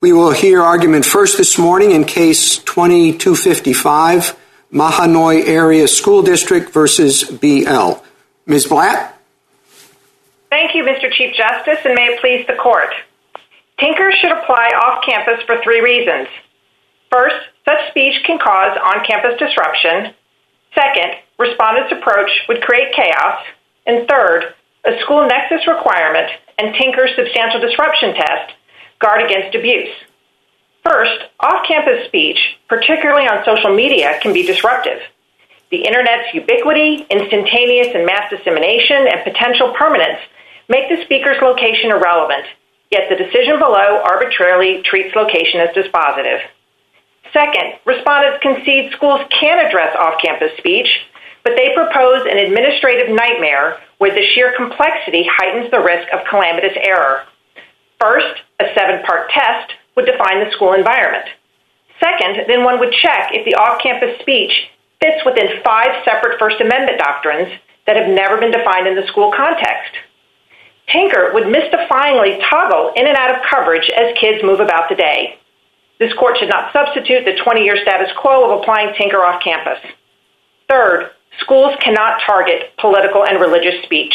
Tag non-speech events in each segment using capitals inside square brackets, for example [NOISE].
We will hear argument first this morning in Case 2255, Mahanoy Area School District v. B.L. Ms. Blatt? Thank you, Mr. Chief Justice, and may it please the Court. Tinker should apply off-campus for three reasons. First, such speech can cause on-campus disruption. Second, respondents' approach would create chaos. And third, a school nexus requirement and Tinker's substantial disruption test guard against abuse. First, off-campus speech, particularly on social media, can be disruptive. The Internet's ubiquity, instantaneous and mass dissemination, and potential permanence make the speaker's location irrelevant, yet the decision below arbitrarily treats location as dispositive. Second, respondents concede schools can address off-campus speech, but they propose an administrative nightmare where the sheer complexity heightens the risk of calamitous error. First, a seven-part test would define the school environment. Second, then one would check if the off-campus speech fits within five separate First Amendment doctrines that have never been defined in the school context. Tinker would mystifyingly toggle in and out of coverage as kids move about the day. This Court should not substitute the 20-year status quo of applying Tinker off-campus. Third, schools cannot target political and religious speech.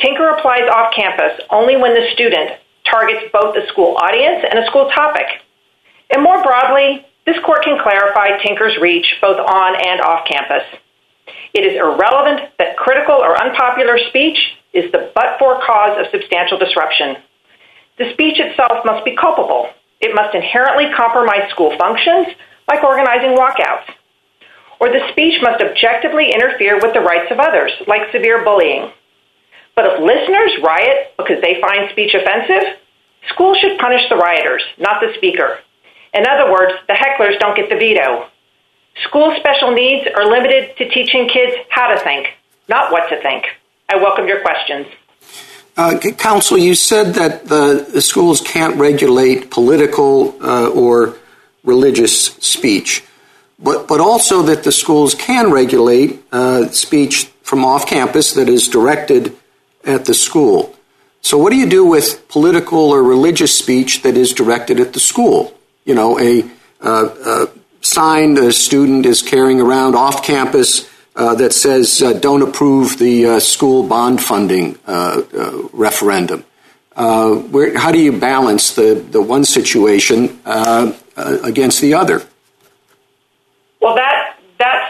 Tinker applies off-campus only when the student targets both a school audience and a school topic. And more broadly, this Court can clarify Tinker's reach both on and off-campus. It is irrelevant that critical or unpopular speech is the but-for cause of substantial disruption. The speech itself must be culpable. It must inherently compromise school functions, like organizing walkouts. Or the speech must objectively interfere with the rights of others, like severe bullying. But if listeners riot because they find speech offensive, schools should punish the rioters, not the speaker. In other words, the hecklers don't get the veto. School special needs are limited to teaching kids how to think, not what to think. I welcome your questions. Uh, counsel, you said that the schools can't regulate political uh, or religious speech, but also that the schools can regulate uh, speech from off-campus that is directed at the school. So what do you do with political or religious speech that is directed at the school? You know, a sign a student is carrying around off-campus uh, that says, uh, don't approve the uh, school bond funding referendum. How do you balance the one situation against the other? Well, that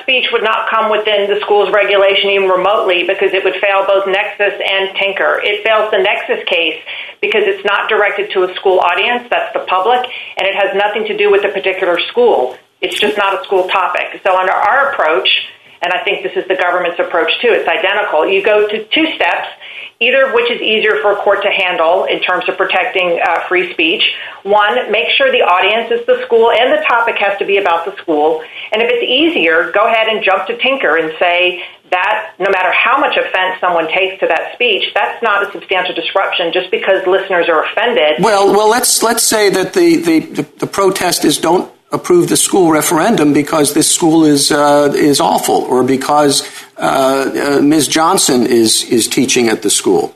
speech would not come within the school's regulation even remotely because it would fail both Nexus and Tinker. It fails the Nexus case because it's not directed to a school audience, that's the public, and it has nothing to do with a particular school. It's just not a school topic. So under our approach, and I think this is the government's approach too, it's identical. You go to two steps, either of which is easier for a court to handle in terms of protecting uh, free speech. One, make sure the audience is the school and the topic has to be about the school. And if it's easier, go ahead and jump to Tinker and say that no matter how much offense someone takes to that speech, that's not a substantial disruption just because listeners are offended. Well, well let's let's say that the protest is don't approve the school referendum because this school is uh, is awful or because uh, uh, Ms. Johnson is is teaching at the school.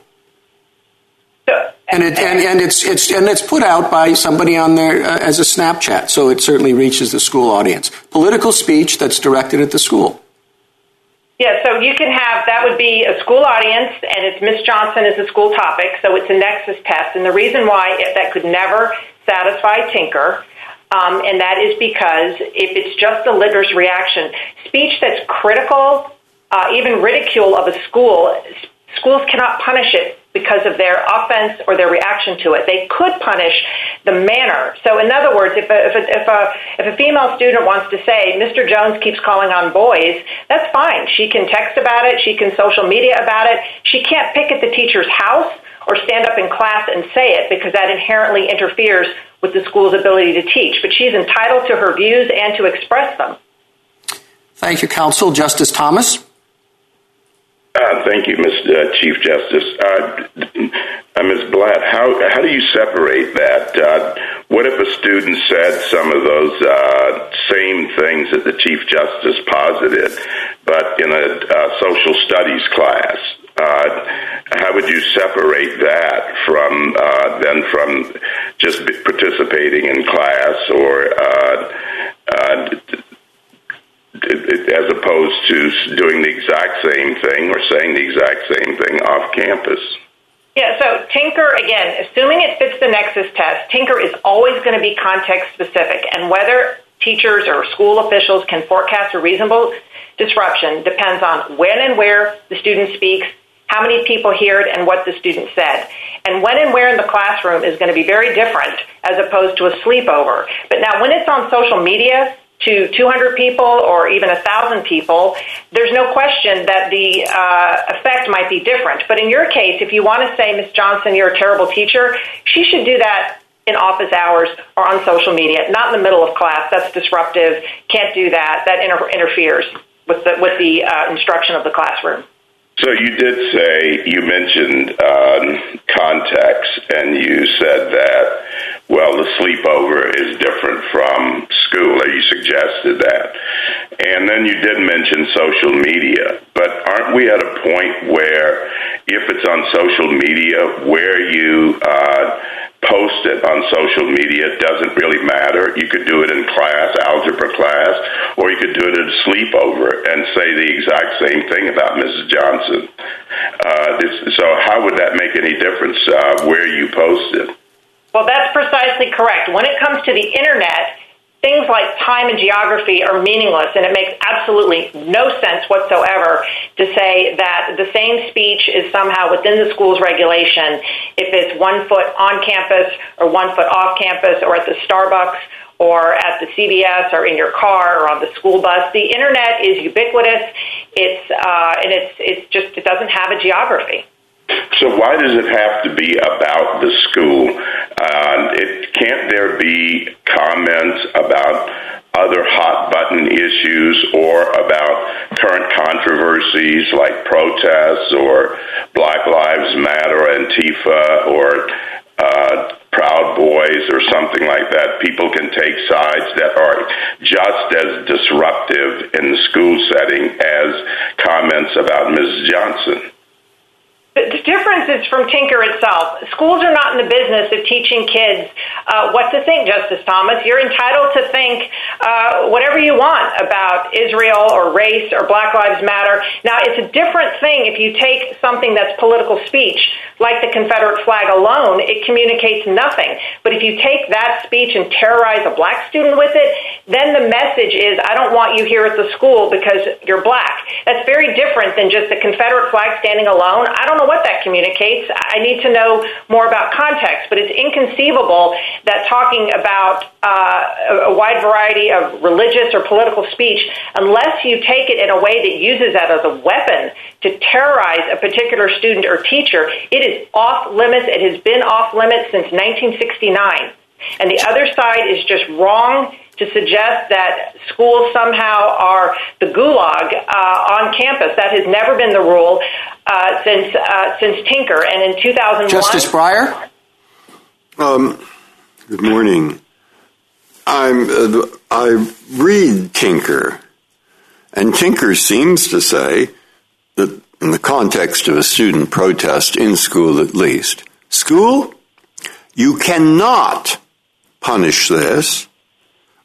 And it's put out by somebody on there as a Snapchat, so it certainly reaches the school audience. Political speech that's directed at the school. Yeah, so you can have, that would be a school audience and it's Ms. Johnson is a school topic, so it's a Nexus test. And the reason why that could never satisfy Tinker, Um, and that is because if it's just a litter's reaction, speech that's critical, uh, even ridicule of a school, schools cannot punish it because of their offense or their reaction to it. They could punish the manner. So in other words, if a female student wants to say, Mr. Jones keeps calling on boys, that's fine. She can text about it. She can social media about it. She can't pick at the teacher's house or stand up in class and say it because that inherently interferes with the school's ability to teach. But she's entitled to her views and to express them. Thank you, counsel. Justice Thomas? Uh, thank you, Mr. Uh, Chief Justice. Uh, Ms. Blatt, how do you separate that? What if a student said some of those same things that the Chief Justice posited, but in a social studies class? How would you separate that from uh, then from just participating in class or uh, uh, as opposed to doing the exact same thing or saying the exact same thing off campus? Yeah, so Tinker, again, assuming it fits the nexus test, Tinker is always going to be context specific. And whether teachers or school officials can forecast a reasonable disruption depends on when and where the student speaks, how many people hear it, and what the student said. And when and where in the classroom is going to be very different as opposed to a sleepover. But now when it's on social media, to 200 people or even 1,000 people, there's no question that the uh, effect might be different. But in your case, if you want to say, Ms. Johnson, you're a terrible teacher, she should do that in office hours or on social media, not in the middle of class. That's disruptive. Can't do that. That inter- interferes with the, with the uh, instruction of the classroom. So you did say, you mentioned um, context, and you said that well, the sleepover is different from school, or you suggested that. And then you did mention social media, but aren't we at a point where if it's on social media, where you uh, post it on social media doesn't really matter. You could do it in class, algebra class, or you could do it at a sleepover and say the exact same thing about Mrs. Johnson. Uh, so how would that make any difference uh, where you post it? Well, that's precisely correct. When it comes to the internet, things like time and geography are meaningless, and it makes absolutely no sense whatsoever to say that the same speech is somehow within the school's regulation if it's one foot on campus or one foot off campus or at the Starbucks or at the CVS or in your car or on the school bus. The internet is ubiquitous. It's uh, and it's it's just it doesn't have a geography. So why does it have to be about the school? Uh, it can't there be comments about other hot button issues or about current controversies like protests or Black Lives Matter, Antifa, or uh, Proud Boys or something like that. People can take sides that are just as disruptive in the school setting as comments about Ms. Johnson. The difference is from Tinker itself. Schools are not in the business of teaching kids uh, what to think, Justice Thomas. You're entitled to think uh, whatever you want about Israel or race or Black Lives Matter. Now, it's a different thing if you take something that's political speech, like the Confederate flag alone, it communicates nothing. But if you take that speech and terrorize a black student with it, then the message is, I don't want you here at the school because you're black. That's very different than just the Confederate flag standing alone. I don't know what that communicates. I need to know more about context, but it's inconceivable that talking about uh, a wide variety of religious or political speech, unless you take it in a way that uses that as a weapon to terrorize a particular student or teacher, it is off limits. It has been off limits since 1969. And the other side is just wrong to suggest that schools somehow are the gulag uh, on campus. That has never been the rule uh, since uh, since Tinker. And in 2001, Justice Breyer. Um, good morning. I'm uh, I read Tinker, and Tinker seems to say that in the context of a student protest in school, at least, school, you cannot punish this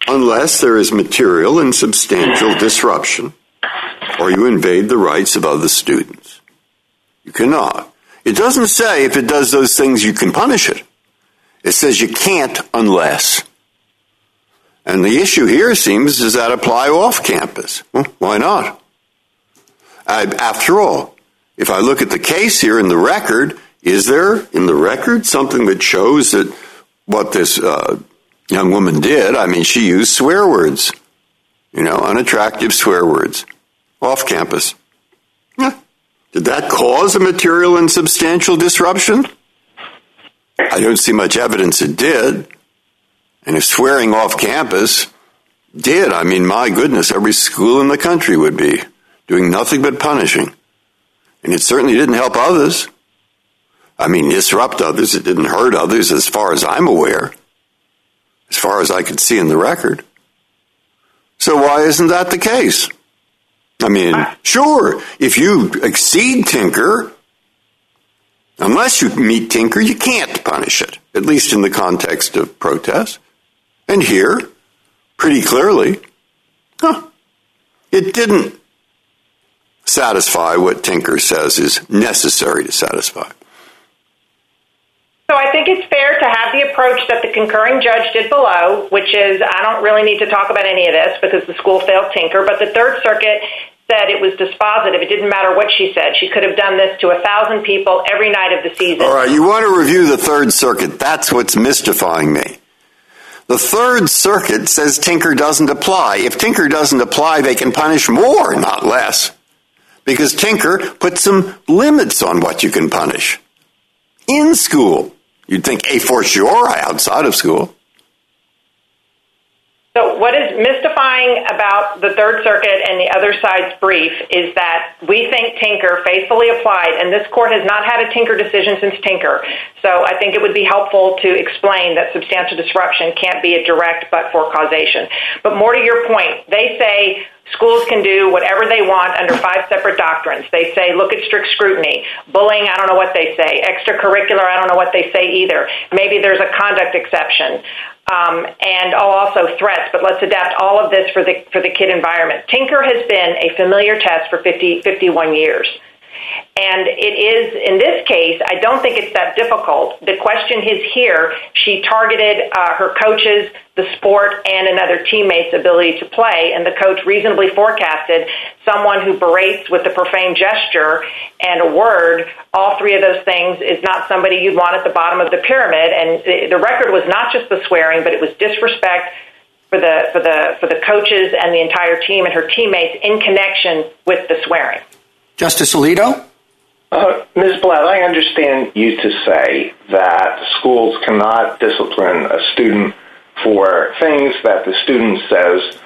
unless there is material and substantial disruption or you invade the rights of other students. You cannot. It doesn't say if it does those things you can punish it. It says you can't unless. And the issue here seems does that apply off campus? Well, why not? I, after all, if I look at the case here in the record, is there in the record something that shows that what this uh, young woman did. I mean, she used swear words, you know, unattractive swear words off campus. Yeah. Did that cause a material and substantial disruption? I don't see much evidence it did. And if swearing off campus did, I mean, my goodness, every school in the country would be doing nothing but punishing. And it certainly didn't help others. I mean, disrupt others. It didn't hurt others as far as I'm aware as far as I could see in the record. So why isn't that the case? I mean, sure, if you exceed Tinker, Unless you meet Tinker, you can't punish it, at least in the context of protest. And here, pretty clearly, huh, it didn't satisfy what Tinker says is necessary to satisfy. So I think it's fair to have the approach that the concurring judge did below, which is I don't really need to talk about any of this because the school failed Tinker, but the Third Circuit said it was dispositive. It didn't matter what she said. She could have done this to a thousand people every night of the season. All right, you want to review the Third Circuit. That's what's mystifying me. The Third Circuit says Tinker doesn't apply. If Tinker doesn't apply, they can punish more, not less. Because Tinker puts some limits on what you can punish. In school. You'd think a fortiori outside of school. So what is mystifying about the Third Circuit and the other side's brief is that we think Tinker faithfully applied, and this court has not had a Tinker decision since Tinker. So I think it would be helpful to explain that substantial disruption can't be a direct but-for causation. But more to your point, they say schools can do whatever they want under five separate doctrines. They say, look at strict scrutiny. Bullying, I don't know what they say. Extracurricular, I don't know what they say either. Maybe there's a conduct exception Um, and also threats, but let's adapt all of this for the for the kid environment. Tinker has been a familiar test for 50, 51 years. And it is, in this case, I don't think it's that difficult. The question is here, she targeted uh, her coaches, the sport, and another teammate's ability to play, and the coach reasonably forecasted someone who berates with a profane gesture and a word, all three of those things is not somebody you'd want at the bottom of the pyramid. And the, the record was not just the swearing, but it was disrespect for the, for, the, for the coaches and the entire team and her teammates in connection with the swearing. Justice Alito? Uh, Ms. Blatt, I understand you to say that schools cannot discipline a student for things that the student says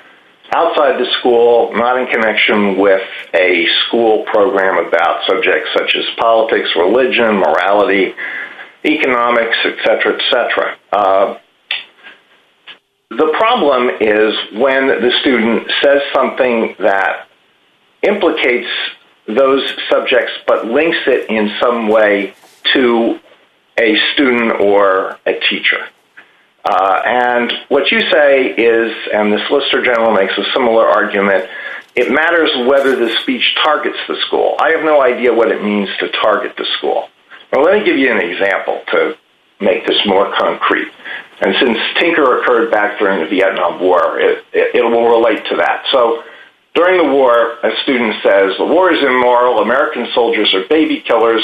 outside the school, not in connection with a school program about subjects such as politics, religion, morality, economics, etc., etc. Uh, the problem is when the student says something that implicates those subjects but links it in some way to a student or a teacher. Uh, and what you say is, and the Solicitor General makes a similar argument, it matters whether the speech targets the school. I have no idea what it means to target the school. Well, let me give you an example to make this more concrete. And since Tinker occurred back during the Vietnam War, it, will relate to that. So during the war, a student says, the war is immoral, American soldiers are baby killers.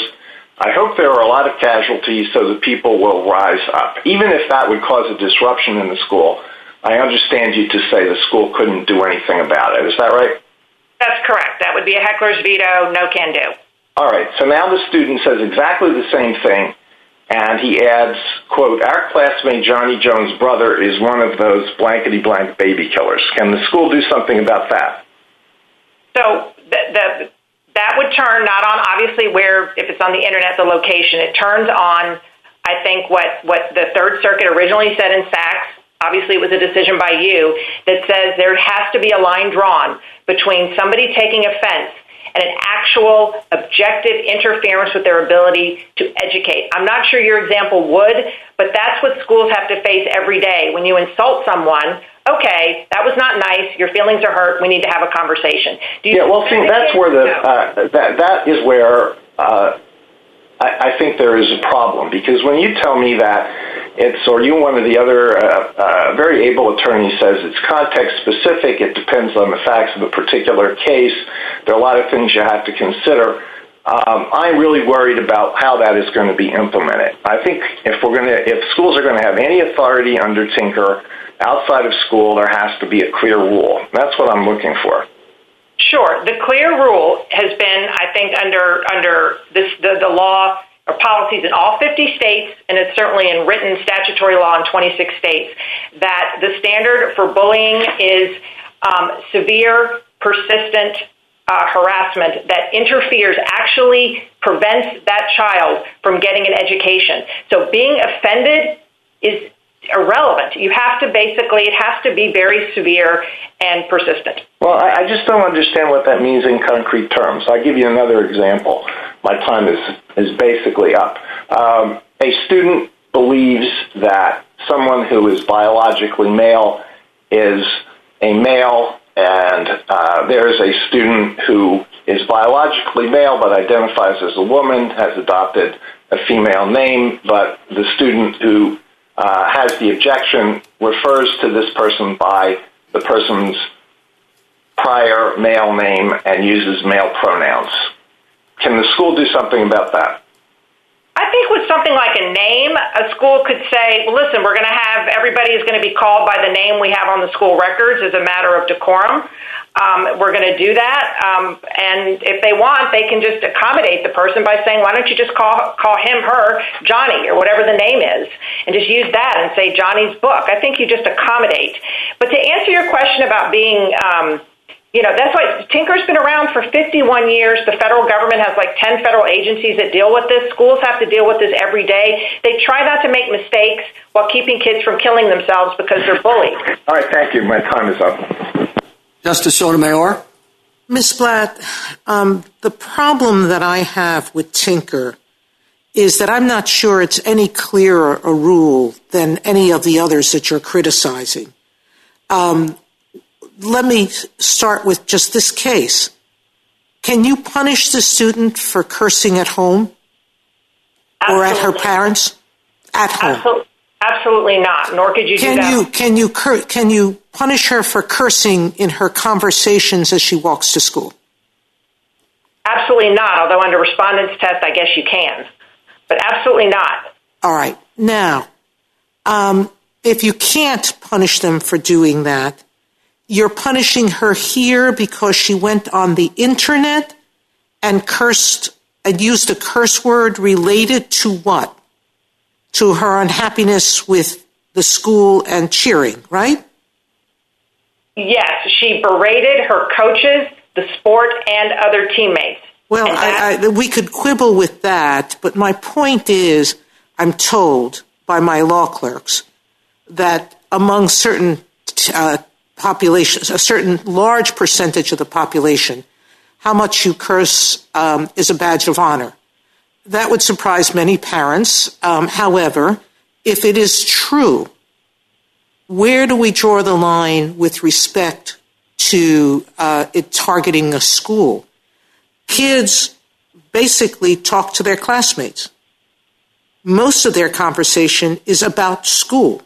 I hope there are a lot of casualties so that people will rise up. Even if that would cause a disruption in the school, I understand you to say the school couldn't do anything about it. Is that right? That's correct. That would be a heckler's veto, no can do. All right. So now the student says exactly the same thing, and he adds, quote, our classmate Johnny Jones' brother is one of those blankety blank baby killers. Can the school do something about that? So the, that would turn not on obviously where if it's on the internet the location it turns on I think what what the Third Circuit originally said in Saxe obviously it was a decision by you that says there has to be a line drawn between somebody taking offense and an actual objective interference with their ability to educate. I'm not sure your example would, but that's what schools have to face every day. When you insult someone, okay, that was not nice. Your feelings are hurt. We need to have a conversation. Do you yeah, well, see, that's where the uh, that that is where uh, I, I think there is a problem because when you tell me that it's or you one of the other uh, uh, very able attorneys says it's context specific. It depends on the facts of the particular case. There are a lot of things you have to consider. Um, I'm really worried about how that is going to be implemented. I think if we're going to, if schools are going to have any authority under Tinker outside of school, there has to be a clear rule. That's what I'm looking for. Sure. The clear rule has been, I think, under under this the, the law or policies in all 50 states, and it's certainly in written statutory law in 26 states, that the standard for bullying is um, severe, persistent harassment that interferes, actually prevents that child from getting an education. So being offended is irrelevant. You have to basically, it has to be very severe and persistent. Well, I just don't understand what that means in concrete terms. I'll give you another example. my time is is basically up. Um, a student believes that someone who is biologically male is a male, and uh, there's a student who is biologically male but identifies as a woman, has adopted a female name, but the student who uh, has the objection refers to this person by the person's prior male name and uses male pronouns. Can the school do something about that? I think with something like a name, a school could say, listen, we're going to have everybody is going to be called by the name we have on the school records as a matter of decorum. Um, we're going to do that. Um, and if they want, they can just accommodate the person by saying, why don't you just call, call him, her, Johnny, or whatever the name is, and just use that and say Johnny's book. I think you just accommodate. But to answer your question about being, um, you know, that's why Tinker's been around for 51 years. The federal government has like 10 federal agencies that deal with this. Schools have to deal with this every day. They try not to make mistakes while keeping kids from killing themselves because they're bullied. All right, thank you. My time is up. Justice Sotomayor? Ms. Blatt, um, the problem that I have with Tinker is that I'm not sure it's any clearer a rule than any of the others that you're criticizing. Let me start with just this case. Can you punish the student for cursing at home Absolutely. or at her parents? At home. Absolutely not. Nor could you can do that. You, can you can you punish her for cursing in her conversations as she walks to school? Absolutely not. Although under respondent's test, I guess you can, but absolutely not. All right. Now, um, if you can't punish them for doing that, you're punishing her here because she went on the internet and cursed and used a curse word related to what? To her unhappiness with the school and cheering, right? Yes, she berated her coaches, the sport, and other teammates. Well, I, I, we could quibble with that, but my point is I'm told by my law clerks that among certain uh, populations, a certain large percentage of the population, how much you curse um, is a badge of honor. That would surprise many parents. Um, however, if it is true, where do we draw the line with respect to uh, it targeting a school? Kids basically talk to their classmates. Most of their conversation is about school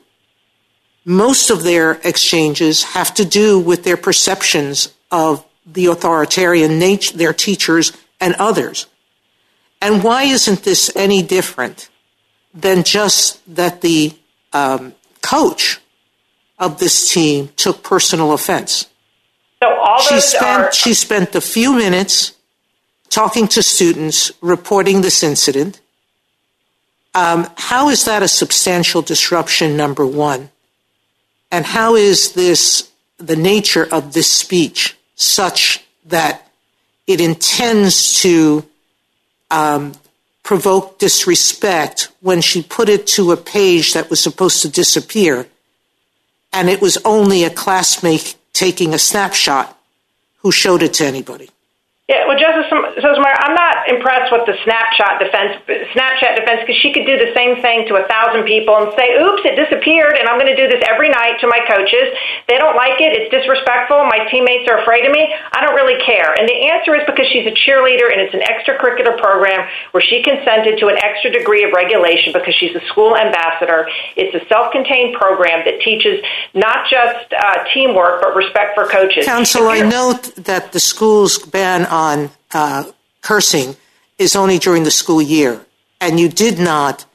most of their exchanges have to do with their perceptions of the authoritarian nature, their teachers and others. And why isn't this any different than just that the um, coach of this team took personal offense? So all she spent are- she spent a few minutes talking to students, reporting this incident. Um, how is that a substantial disruption? Number one. And how is this, the nature of this speech, such that it intends to um, provoke disrespect when she put it to a page that was supposed to disappear, and it was only a classmate taking a snapshot who showed it to anybody? Yeah, well, Justice Sotomayor, I'm not impressed with the Snapchat defense, Snapchat defense, because she could do the same thing to a thousand people and say, "Oops, it disappeared," and I'm going to do this every night to my coaches. They don't like it; it's disrespectful. My teammates are afraid of me. I don't really care. And the answer is because she's a cheerleader and it's an extracurricular program where she consented to an extra degree of regulation because she's a school ambassador. It's a self-contained program that teaches not just uh, teamwork but respect for coaches. Counsel, I note that the school's ban on uh, cursing is only during the school year, and you did not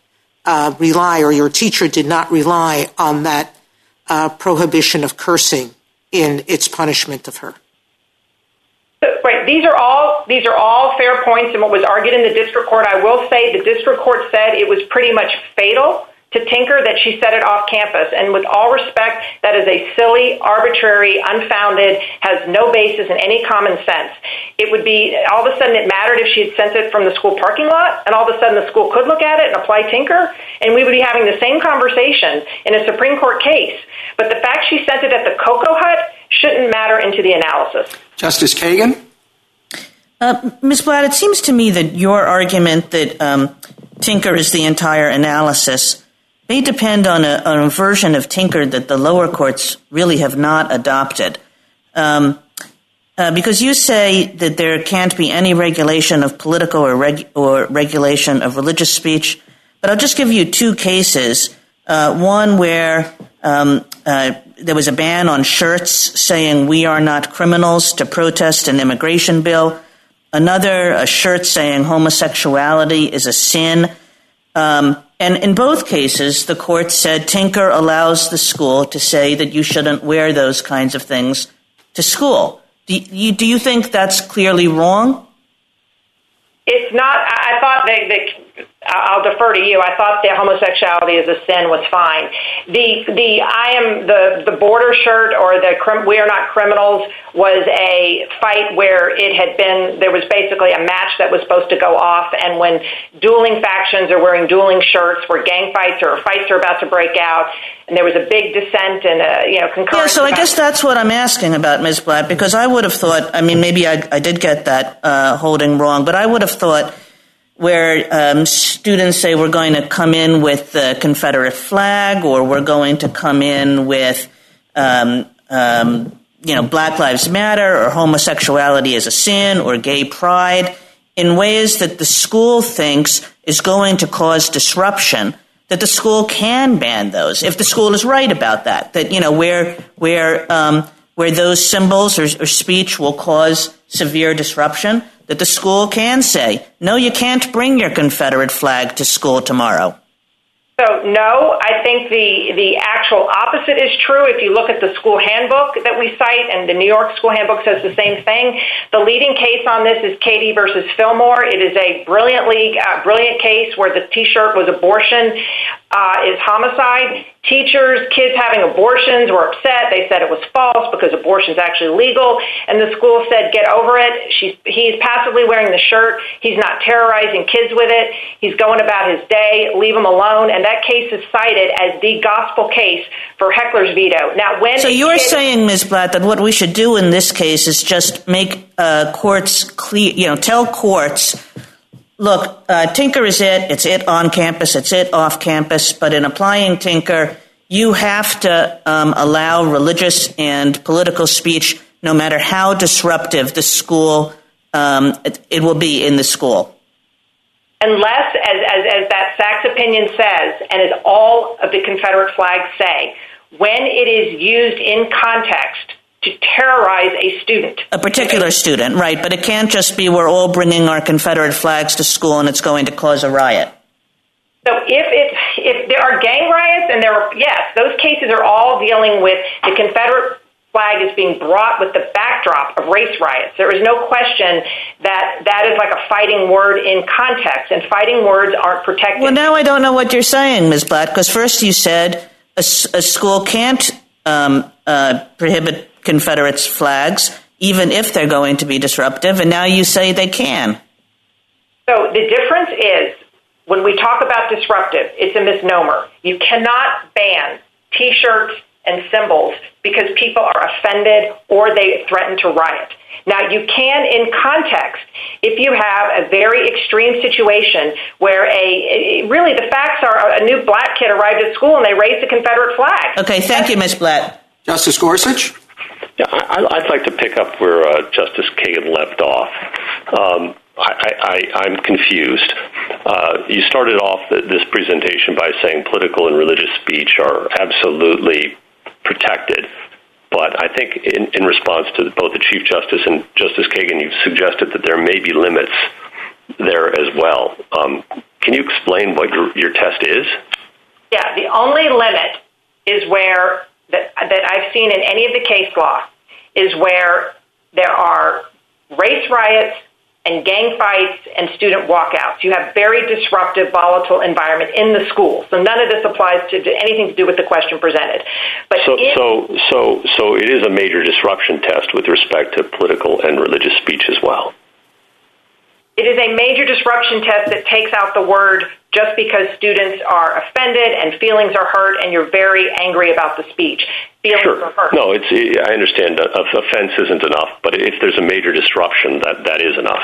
uh, rely, or your teacher did not rely on that uh, prohibition of cursing in its punishment of her. Right. These are all these are all fair points and what was argued in the district court. I will say the district court said it was pretty much fatal to Tinker that she said it off campus. And with all respect, that is a silly, arbitrary, unfounded, has no basis in any common sense. It would be all of a sudden it mattered if she had sent it from the school parking lot, and all of a sudden the school could look at it and apply Tinker, and we would be having the same conversation in a Supreme Court case. But the fact she sent it at the Cocoa Hut shouldn't matter into the analysis. Justice Kagan? Uh, Ms. Blatt, it seems to me that your argument that um, Tinker is the entire analysis may depend on a, on a, version of Tinker that the lower courts really have not adopted. Um, uh, because you say that there can't be any regulation of political or, reg- or regulation of religious speech, but I'll just give you two cases. Uh, one where um, uh, there was a ban on shirts saying we are not criminals to protest an immigration bill. Another, a shirt saying homosexuality is a sin. Um, and in both cases, the court said Tinker allows the school to say that you shouldn't wear those kinds of things to school. Do you, think that's clearly wrong? It's not. I thought that I'll defer to you. I thought that homosexuality as a sin was fine. The the I am the the border shirt or the we are not criminals was a fight where it had been there was basically a match that was supposed to go off, and when dueling factions are wearing dueling shirts, where gang fights or fights are about to break out, and there was a big dissent and a you know concurrence. Yeah, so I guess that's what I'm asking about, Ms. Blatt, because I would have thought. I mean, maybe I, I did get that uh, holding wrong, but I would have thought where um, students say we're going to come in with the Confederate flag or we're going to come in with, um, um, you know, Black Lives Matter or homosexuality is a sin or gay pride in ways that the school thinks is going to cause disruption that the school can ban those if the school is right about that that you know where where um, where those symbols or, or speech will cause severe disruption that the school can say, no, you can't bring your Confederate flag to school tomorrow? So, no, I think the, the actual opposite is true. If you look at the school handbook that we cite, and the New York school handbook says the same thing, the leading case on this is K.D. versus Fillmore. It is a brilliantly, uh, brilliant case where the T-shirt was abortion is homicide. Teachers, kids having abortions were upset. They said it was false because abortion is actually legal. And the school said, get over it. She's, he's passively wearing the shirt. He's not terrorizing kids with it. He's going about his day. Leave him alone. And that case is cited as the gospel case for heckler's veto. Now, when so you're saying, Ms. Blatt, that what we should do in this case is just make uh, courts clear, you know, tell courts look, uh, Tinker is it. It's it on campus. It's it off campus. But in applying Tinker, you have to um, allow religious and political speech, no matter how disruptive the school um, it, it, will be in the school. Unless, as, as, as that Saxe opinion says, and as all of the Confederate flags say, when it is used in context to terrorize a student. A particular student, right. But it can't just be we're all bringing our Confederate flags to school and it's going to cause a riot. So if it, if there are gang riots and there are, yes, those cases are all dealing with the Confederate flag is being brought with the backdrop of race riots. There is no question that that is like a fighting word in context, and fighting words aren't protected. Well, now I don't know what you're saying, Ms. Blatt, because first you said a, a school can't um, uh, prohibit Confederates' flags, even if they're going to be disruptive, and now you say they can. So the difference is when we talk about disruptive, it's a misnomer. You cannot ban t shirts and symbols because people are offended or they threaten to riot. Now, you can, in context, if you have a very extreme situation where a really the facts are a new black kid arrived at school and they raised a Confederate flag. Okay, thank you, Ms. Blatt. Justice Gorsuch? Yeah, I, would like to pick up where uh, Justice Kagan left off. Um, I, am confused. Uh, you started off this presentation by saying political and religious speech are absolutely protected. But I think in, response to both the Chief Justice and Justice Kagan, you've suggested that there may be limits there as well. Um, can you explain what your test is? Yeah, the only limit is where that, that I've seen in any of the case law is where there are race riots and gang fights and student walkouts. You have very disruptive, volatile environment in the school. So none of this applies to anything to do with the question presented. But so, so, so it is a major disruption test with respect to political and religious speech as well. It is a major disruption test that takes out the word just because students are offended and feelings are hurt and you're very angry about the speech. Feelings Sure. are hurt. No, it's. I understand offense isn't enough, but if there's a major disruption, that that is enough.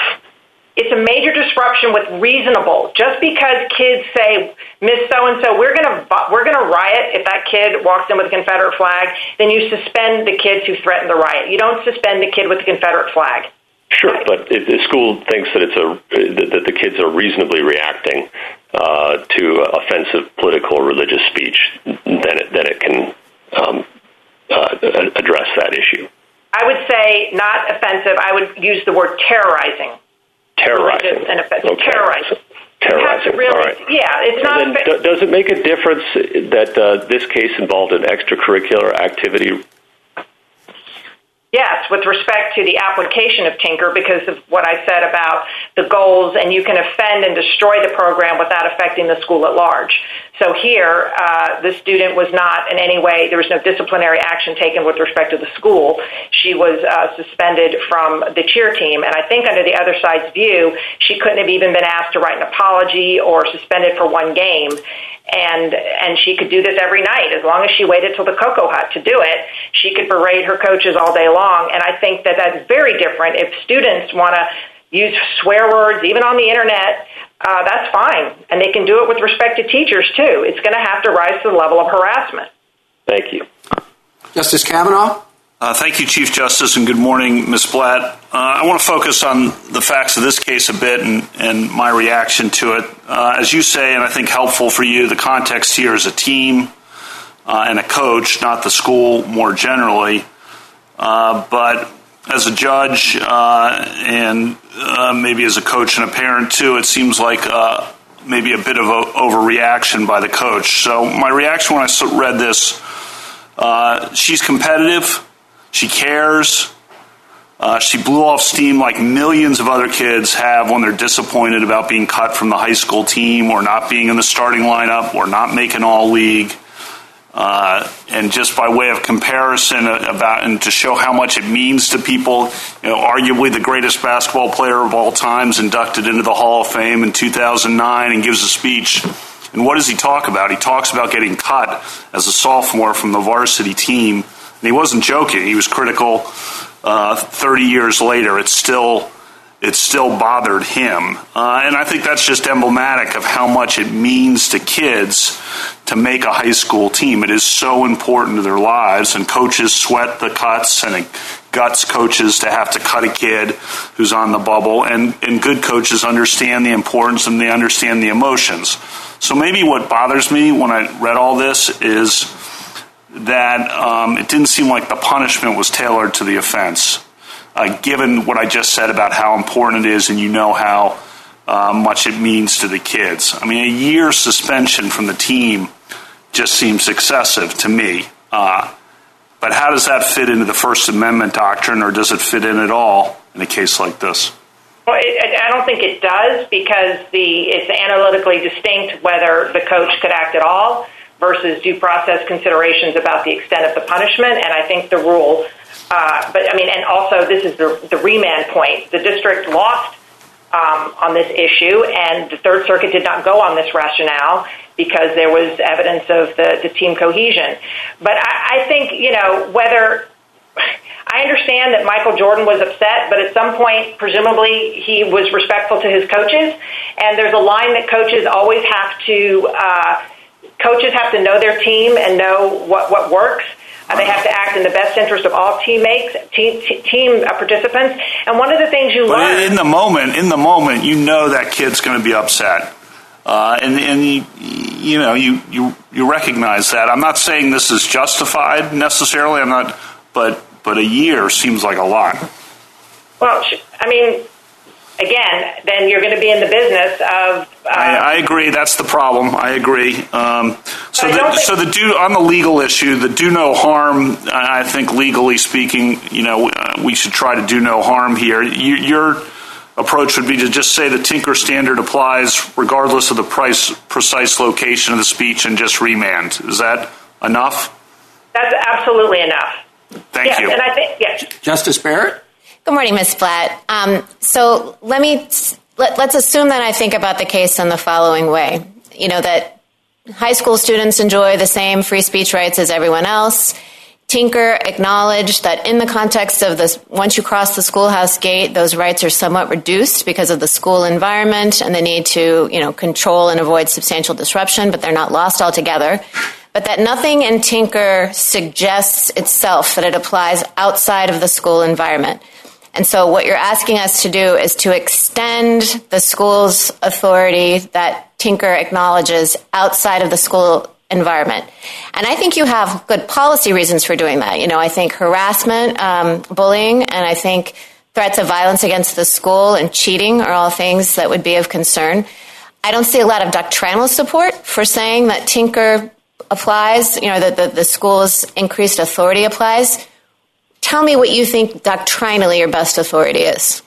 It's a major disruption with reasonable. Just because kids say, Miss So and So, we're gonna we're gonna riot if that kid walks in with a Confederate flag, then you suspend the kids who threaten the riot. You don't suspend the kid with the Confederate flag. Sure, but if the school thinks that it's a that, the kids are reasonably reacting uh, to offensive political or religious speech, then it then it can um, uh, address that issue. I would say not offensive. I would use the word terrorizing. Terrorizing and offensive. Okay. Terrorizing. Terrorizing. You have to really, All right. Yeah, it's not. Then, do- does it make a difference that uh, this case involved an extracurricular activity? Yes, with respect to the application of Tinker, because of what I said about the goals, and you can offend and destroy the program without affecting the school at large. So here, uh, the student was not in any way, there was no disciplinary action taken with respect to the school. She was uh, suspended from the cheer team, and I think under the other side's view, she couldn't have even been asked to write an apology or suspended for one game and and she could do this every night. As long as she waited till the cocoa hut to do it she could berate her coaches all day long. And i think that that's very different. If students want to use swear words even on the internet uh, that's fine. And they can do it with respect to teachers too. It's going to have to rise to the level of harassment. Thank you. Justice Kavanaugh? Uh, thank you, Chief Justice, and good morning, Ms. Blatt. Uh, I want to focus on the facts of this case a bit and, and my reaction to it. Uh, as you say, and I think helpful for you, the context here is a team uh, and a coach, not the school more generally. Uh, but as a judge uh, and maybe as a coach and a parent too, it seems like maybe a bit of overreaction by the coach. So my reaction when I read this, she's competitive, she cares. Uh, she blew off steam like millions of other kids have when they're disappointed about being cut from the high school team or not being in the starting lineup or not making all league. Uh, and just by way of comparison uh, about and to show how much it means to people, you know, arguably the greatest basketball player of all times inducted into the Hall of Fame in 2009 and gives a speech. And what does he talk about? He talks about getting cut as a sophomore from the varsity team. And he wasn't joking. He was critical. Uh, 30 years later, it's still it still bothered him. Uh, and I think that's just emblematic of how much it means to kids to make a high school team. It is so important to their lives, and coaches sweat the cuts, and it guts coaches to have to cut a kid who's on the bubble. And, and good coaches understand the importance and they understand the emotions. So maybe what bothers me when I read all this is that um, it didn't seem like the punishment was tailored to the offense uh, given what I just said about how important it is, and you know how uh, much it means to the kids. I mean, a year suspension from the team just seems excessive to me. Uh, but how does that fit into the First Amendment doctrine, or does it fit in at all in a case like this? Well, it, I don't think it does because the it's analytically distinct whether the coach could act at all versus due process considerations about the extent of the punishment. And I think the rule, uh, but I mean, and also this is the, the remand point. The district lost um, on this issue, and the Third Circuit did not go on this rationale because there was evidence of the, team cohesion. But I, I think, you know, whether I understand that Michael Jordan was upset, but at some point, presumably, he was respectful to his coaches. And there's a line that coaches always have to, uh, coaches have to know their team and know what, what works. Uh, they have to act in the best interest of all teammates, team, team uh, participants. And one of the things you But learn in the moment, in the moment, you know that kid's going to be upset. Uh, and and you, you know you, you you recognize that. I'm not saying this is justified necessarily. I'm not, but but a year seems like a lot. Well, I mean, again, then you're going to be in the business of. Uh, I, I agree. That's the problem. I agree. Um, so, I the, don't think- so the do on the legal issue, the do no harm. I I think legally speaking, you know, uh, we should try to do no harm here. You, your approach would be to just say the Tinker standard applies regardless of the price, precise location of the speech, and just remand. Is that enough? that's absolutely enough. Thank yes, you. and I think yes. Justice Barrett? Good morning, Ms. Blatt. Um, so let me let, us assume that I think about the case in the following way. You know, that high school students enjoy the same free speech rights as everyone else. Tinker acknowledged that in the context of this, once you cross the schoolhouse gate, those rights are somewhat reduced because of the school environment and the need to, you know, control and avoid substantial disruption, but they're not lost altogether. But that nothing in Tinker suggests itself that it applies outside of the school environment. And so what you're asking us to do is to extend the school's authority that Tinker acknowledges outside of the school environment. And I think you have good policy reasons for doing that. You know, I think harassment, um, bullying, and I think threats of violence against the school and cheating are all things that would be of concern. I don't see a lot of doctrinal support for saying that Tinker applies, you know, that the, the school's increased authority applies. Tell me what you think doctrinally your best authority is.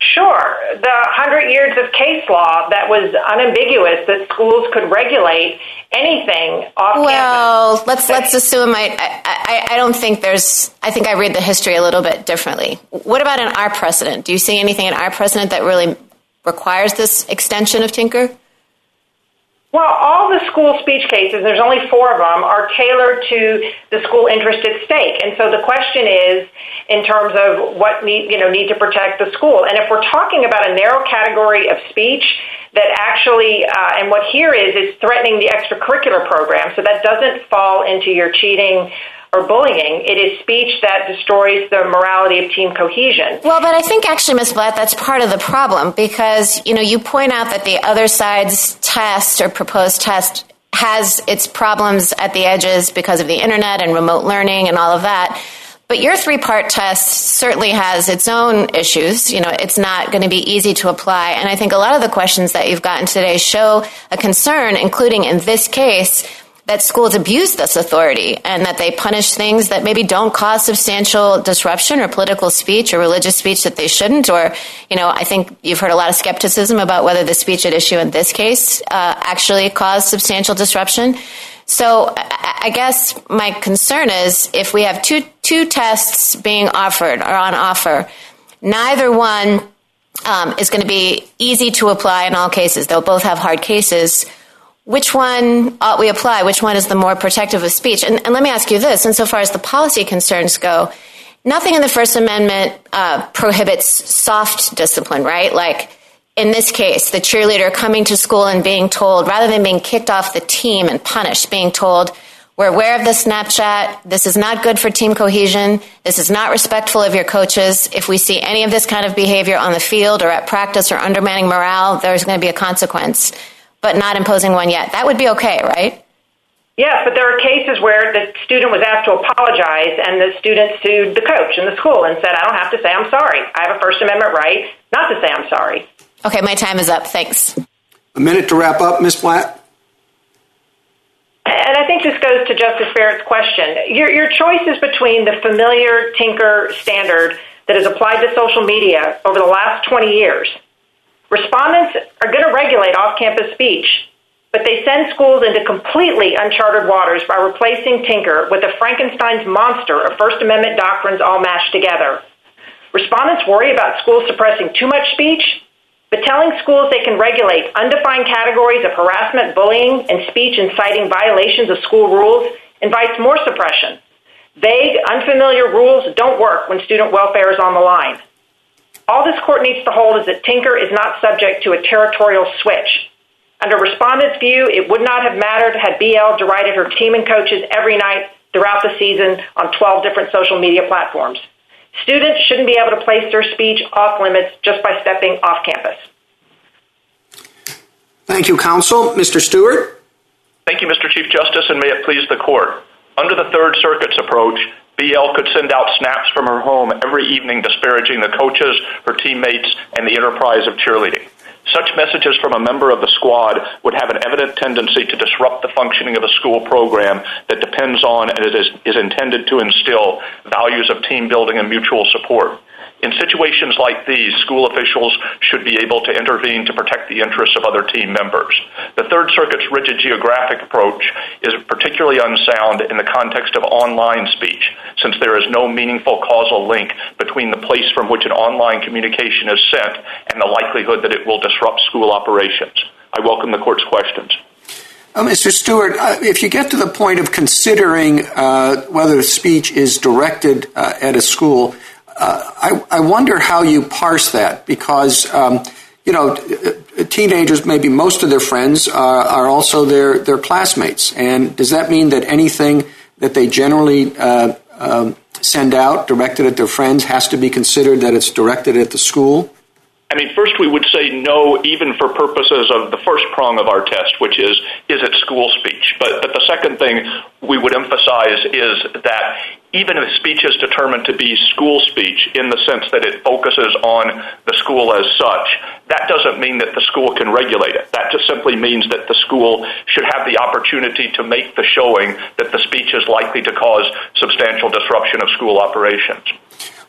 Sure. The hundred years of case law that was unambiguous that schools could regulate anything off well, campus. let's let's assume I, I I don't think there's I think I read the history a little bit differently. What about in our precedent? Do you see anything in our precedent that really requires this extension of Tinker? Well, all the school speech cases, there's only four of them, are tailored to the school interest at stake. And so the question is in terms of what need, you know, need to protect the school. And if we're talking about a narrow category of speech that actually, uh, and what here is, is threatening the extracurricular program, so that doesn't fall into your cheating or bullying. It is speech that destroys the morality of team cohesion. Well, but I think actually, Ms. Blatt, that's part of the problem because, you know, you point out that the other side's test or proposed test has its problems at the edges because of the internet and remote learning and all of that. But your three part test certainly has its own issues. You know, it's not going to be easy to apply. And I think a lot of the questions that you've gotten today show a concern, including in this case, that schools abuse this authority and that they punish things that maybe don't cause substantial disruption or political speech or religious speech that they shouldn't. Or, you know, I think you've heard a lot of skepticism about whether the speech at issue in this case uh, actually caused substantial disruption. So I guess my concern is if we have two two tests being offered or on offer, neither one um, is going to be easy to apply in all cases. They'll both have hard cases which one ought we apply? Which one is the more protective of speech? And, and let me ask you this insofar as the policy concerns go, nothing in the First Amendment uh, prohibits soft discipline, right? Like in this case, the cheerleader coming to school and being told, rather than being kicked off the team and punished, being told, we're aware of the Snapchat. This is not good for team cohesion. This is not respectful of your coaches. If we see any of this kind of behavior on the field or at practice or undermining morale, there's going to be a consequence but not imposing one yet. That would be okay, right? Yes, but there are cases where the student was asked to apologize and the student sued the coach and the school and said, I don't have to say I'm sorry. I have a First Amendment right not to say I'm sorry. Okay, my time is up. Thanks. A minute to wrap up, Ms. Blatt. And I think this goes to Justice Barrett's question. Your, your choice is between the familiar Tinker standard that has applied to social media over the last 20 years Respondents are going to regulate off campus speech, but they send schools into completely uncharted waters by replacing Tinker with a Frankenstein's monster of First Amendment doctrines all mashed together. Respondents worry about schools suppressing too much speech, but telling schools they can regulate undefined categories of harassment, bullying, and speech inciting violations of school rules invites more suppression. Vague, unfamiliar rules don't work when student welfare is on the line. All this court needs to hold is that Tinker is not subject to a territorial switch. Under respondents' view, it would not have mattered had BL derided her team and coaches every night throughout the season on 12 different social media platforms. Students shouldn't be able to place their speech off limits just by stepping off campus. Thank you, counsel. Mr. Stewart? Thank you, Mr. Chief Justice, and may it please the court. Under the Third Circuit's approach, BL could send out snaps from her home every evening disparaging the coaches, her teammates, and the enterprise of cheerleading. Such messages from a member of the squad would have an evident tendency to disrupt the functioning of a school program that depends on and is, is intended to instill values of team building and mutual support. In situations like these, school officials should be able to intervene to protect the interests of other team members. The Third Circuit's rigid geographic approach is particularly unsound in the context of online speech, since there is no meaningful causal link between the place from which an online communication is sent and the likelihood that it will disrupt school operations. I welcome the court's questions. Uh, Mr. Stewart, uh, if you get to the point of considering uh, whether speech is directed at a school, I, wonder how you parse that because, um, you know, teenagers, maybe most of their friends are also their, their classmates. And does that mean that anything that they generally um, send out directed at their friends has to be considered that it's directed at the school? I mean, first we would say no, even for purposes of the first prong of our test, which is, is it school speech? But, but the second thing we would emphasize is that even if speech is determined to be school speech in the sense that it focuses on the school as such, that doesn't mean that the school can regulate it. That just simply means that the school should have the opportunity to make the showing that the speech is likely to cause substantial disruption of school operations.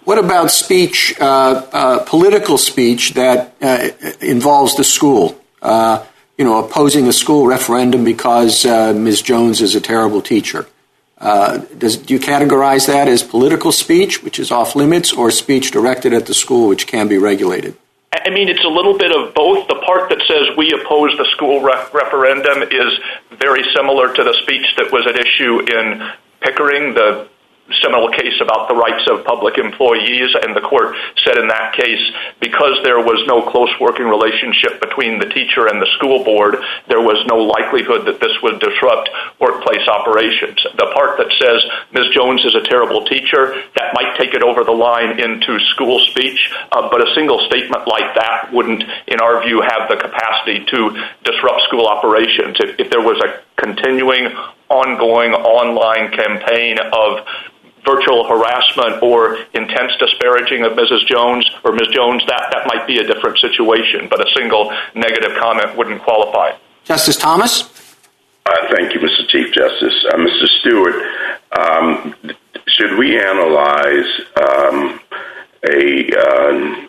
What about speech, uh, uh, political speech that uh, involves the school? You know, opposing a school referendum because Ms. Jones is a terrible teacher. Uh, does, do you categorize that as political speech, which is off limits, or speech directed at the school, which can be regulated? I mean, it's a little bit of both. The part that says we oppose the school re- referendum is very similar to the speech that was at issue in Pickering, the seminal case about the rights of public employees, and the court said in that case because there was no close working relationship between the teacher and the school board, there was no likelihood that this would disrupt workplace operations. The part that says Ms. Jones is a terrible teacher, that might take it over the line into school speech, uh, but a single statement like that wouldn't, in our view, have the capacity to disrupt school operations. If, if there was a continuing ongoing online campaign of virtual harassment or intense disparaging of Mrs. Jones or Ms. Jones, that, that might be a different situation, but a single negative comment wouldn't qualify. Justice Thomas? Uh, thank you, Mr. Chief Justice. Uh, Mr. Stewart, um, should we analyze um, a uh,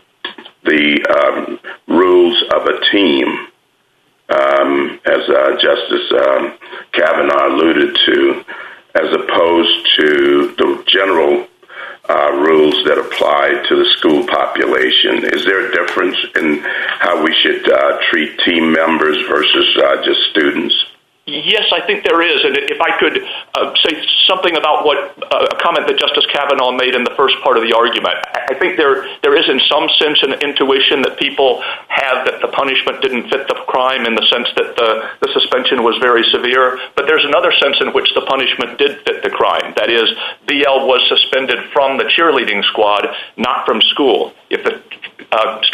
the um, rules of a team, um, as uh, Justice um, Kavanaugh alluded to, as opposed to the general uh, rules that apply to the school population? Is there a difference in how we should uh, treat team members versus uh, just students? Yes, I think there is. And if I could uh, say something about what uh, a comment that Justice Kavanaugh made in the first part of the argument, I think there there is in some sense an intuition that people have that the punishment didn't fit the crime in the sense that the, the suspension was very severe. But there's another sense in which the punishment did fit the crime. That is, BL was suspended from the cheerleading squad, not from school. If the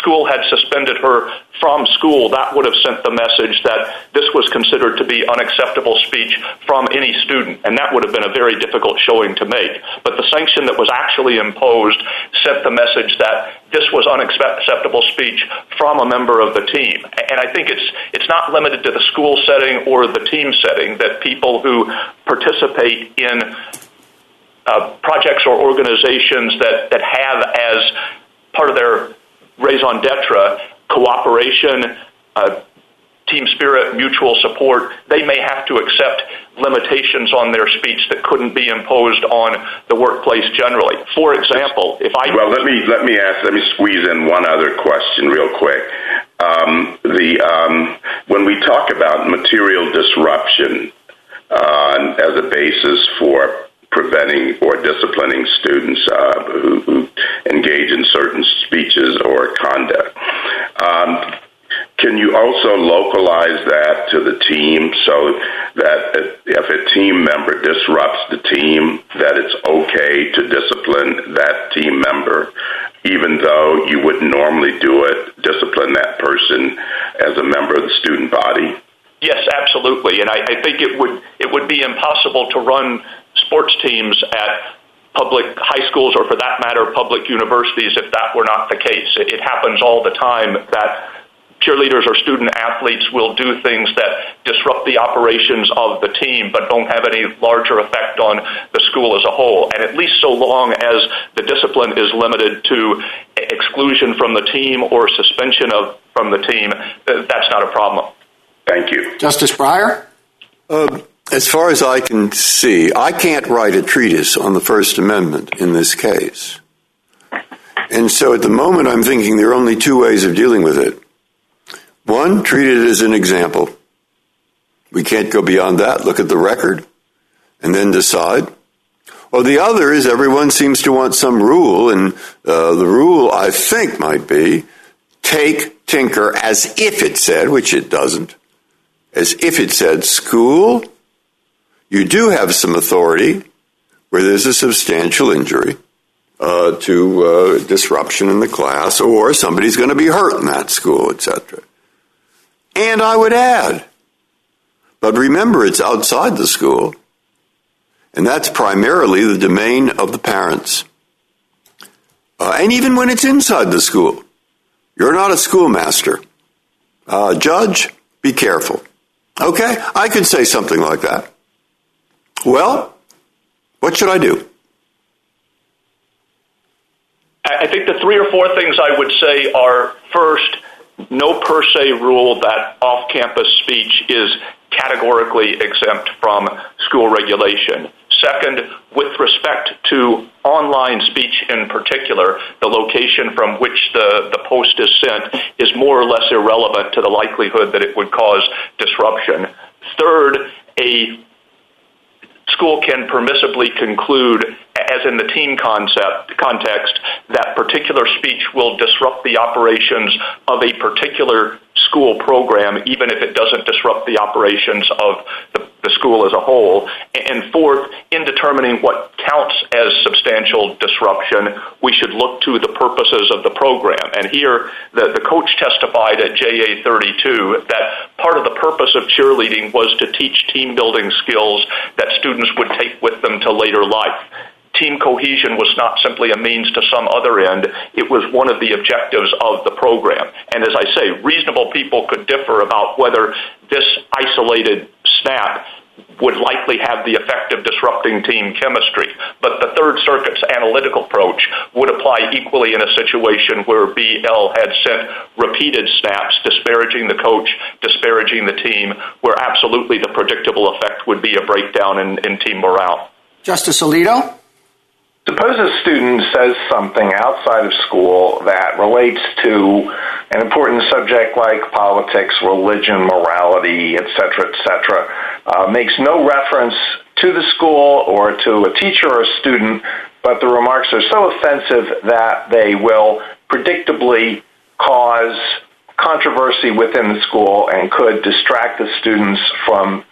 school had suspended her from school, that would have sent the message that this was considered to be unacceptable speech from any student, and that would have been a very difficult showing to make. But the sanction that was actually imposed sent the message that this was unacceptable speech from a member of the team. And I think it's it's not limited to the school setting or the team setting that people who participate in uh, projects or organizations that have as part of their raison d'etre, cooperation, uh, team spirit, mutual support, they may have to accept limitations on their speech that couldn't be imposed on the workplace generally. For example, if I well, let me let me ask, let me squeeze in one other question real quick. Um, the um, when we talk about material disruption uh, as a basis for preventing or disciplining students uh, who, who, engage in certain speeches or conduct. Um, can you also localize that to the team so that if a team member disrupts the team, that it's okay to discipline that team member, even though you wouldn't normally do it, discipline that person as a member of the student body? Yes, absolutely. And I, I think it would it would be impossible to run sports teams at public high schools or for that matter public universities if that were not the case. It happens all the time that cheerleaders or student athletes will do things that disrupt the operations of the team but don't have any larger effect on the school as a whole. And at least so long as the discipline is limited to exclusion from the team or suspension of from the team that's not a problem. Thank you. Justice breyer? Uh, as far as I can see, I can't write a treatise on the First Amendment in this case. And so at the moment, I'm thinking there are only two ways of dealing with it. One, treat it as an example. We can't go beyond that. Look at the record and then decide. Or the other is everyone seems to want some rule, and uh, the rule I think might be take Tinker as if it said, which it doesn't, as if it said, school, you do have some authority where there's a substantial injury uh, to uh, disruption in the class, or somebody's going to be hurt in that school, etc. And I would add, but remember, it's outside the school, and that's primarily the domain of the parents. Uh, and even when it's inside the school, you're not a schoolmaster. Uh, judge, be careful. Okay, I could say something like that. Well, what should I do? I think the three or four things I would say are first, no per se rule that off campus speech is categorically exempt from school regulation. Second, with respect to online speech in particular, the location from which the, the post is sent is more or less irrelevant to the likelihood that it would cause disruption. Third, a school can permissibly conclude, as in the team concept context, that particular speech will disrupt the operations of a particular school program, even if it doesn't disrupt the operations of the, school as a whole. And fourth, in determining what counts as substantial disruption, we should look to the purposes of the program. And here, the, the coach testified at JA 32 that part of the purpose of cheerleading was to teach team building skills that students would take with them to later life team cohesion was not simply a means to some other end. It was one of the objectives of the program. And as I say, reasonable people could differ about whether this isolated snap would likely have the effect of disrupting team chemistry. But the Third Circuit's analytical approach would apply equally in a situation where BL had sent repeated snaps disparaging the coach, disparaging the team, where absolutely the predictable effect would be a breakdown in, in team morale. Justice Alito? Suppose a student says something outside of school that relates to an important subject like politics, religion, morality, etc., etc., uh, makes no reference to the school or to a teacher or a student, but the remarks are so offensive that they will predictably cause controversy within the school and could distract the students from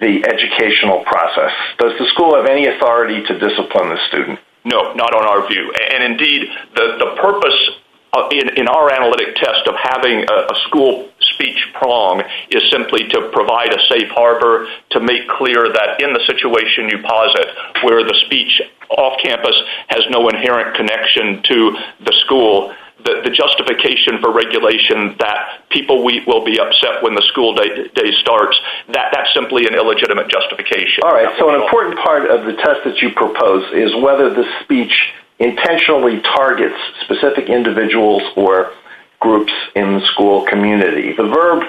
the educational process. Does the school have any authority to discipline the student? No, not on our view. And indeed, the, purpose uh, in, in our analytic test of having a school speech prong is simply to provide a safe harbor to make clear that in the situation you posit where the speech off campus has no inherent connection to the school, the, justification for regulation that people we, will be upset when the school day, day starts, that, that's simply an illegitimate justification. All right, so an important part of the test that you propose is whether the speech intentionally targets specific individuals or groups in the school community. The verb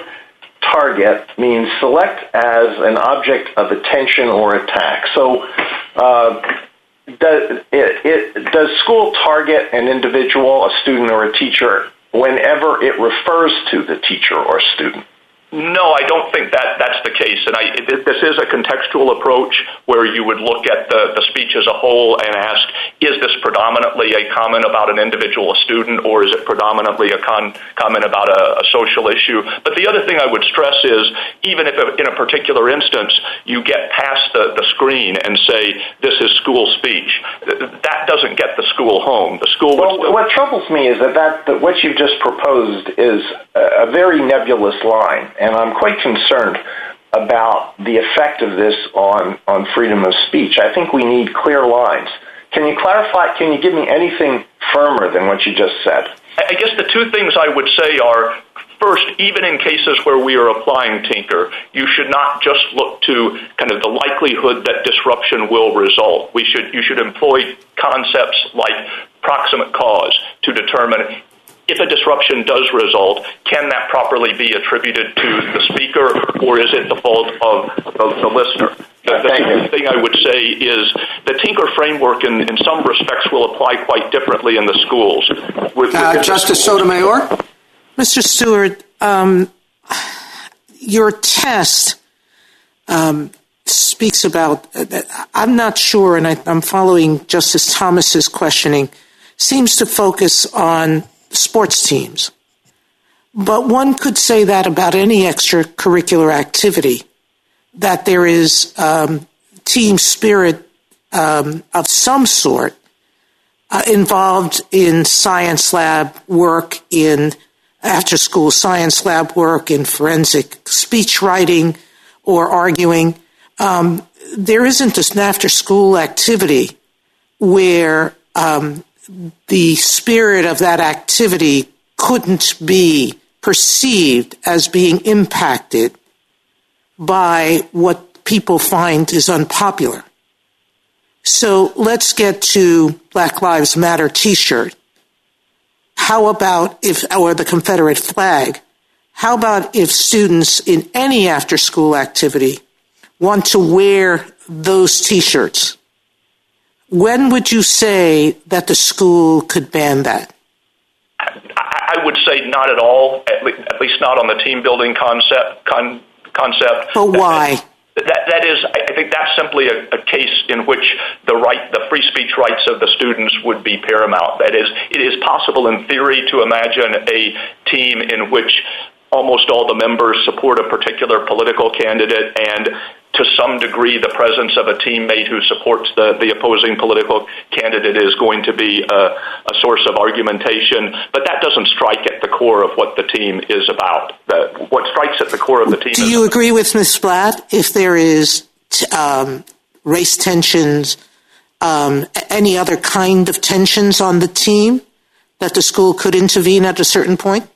target means select as an object of attention or attack. So uh, does, it, does school target an individual, a student, or a teacher whenever it refers to the teacher or student? No, I don't think that that's the case. And I, this is a contextual approach where you would look at the, the speech as a whole and ask, is this predominantly a comment about an individual student or is it predominantly a con, comment about a, a social issue? But the other thing I would stress is even if in a particular instance you get past the, the screen and say, this is school speech, that doesn't get the school home. The school what troubles me is that, that, that what you've just proposed is a very nebulous line and I'm quite concerned about the effect of this on, on freedom of speech. I think we need clear lines. Can you clarify, can you give me anything firmer than what you just said? I guess the two things I would say are first, even in cases where we are applying Tinker, you should not just look to kind of the likelihood that disruption will result. We should, you should employ concepts like proximate cause to determine if a disruption does result, can that properly be attributed to the speaker or is it the fault of the listener? The thing I would say is the Tinker framework in some respects will apply quite differently in the schools. Uh, Justice Sotomayor? Mr. Stewart, um, your test um, speaks about, uh, I'm not sure, and I'm following Justice Thomas's questioning, seems to focus on sports teams. But one could say that about any extracurricular activity, that there is um, team spirit um, of some sort uh, involved in science lab work, in after-school science lab work, in forensic speech writing or arguing. Um, there isn't an after-school activity where the spirit of that activity couldn't be perceived as being impacted by what people find is unpopular. So let's get to Black Lives Matter t-shirt. How about if, or the Confederate flag, how about if students in any after-school activity want to wear those t-shirts? When would you say that the school could ban that? I would say not at all, at least not on the team building concept. concept But why? That is, I think that's simply a case in which the right, the free speech rights of the students would be paramount. That is, it is possible in theory to imagine a team in which almost all the members support a particular political candidate and to some degree the presence of a teammate who supports the opposing political candidate is going to be a source of argumentation. But that doesn't strike at the core of what the team is about. What strikes at the core of the team... Do you agree with Ms. Blatt if there is um, race tensions, um, any other kind of tensions on the team that the school could intervene at a certain point?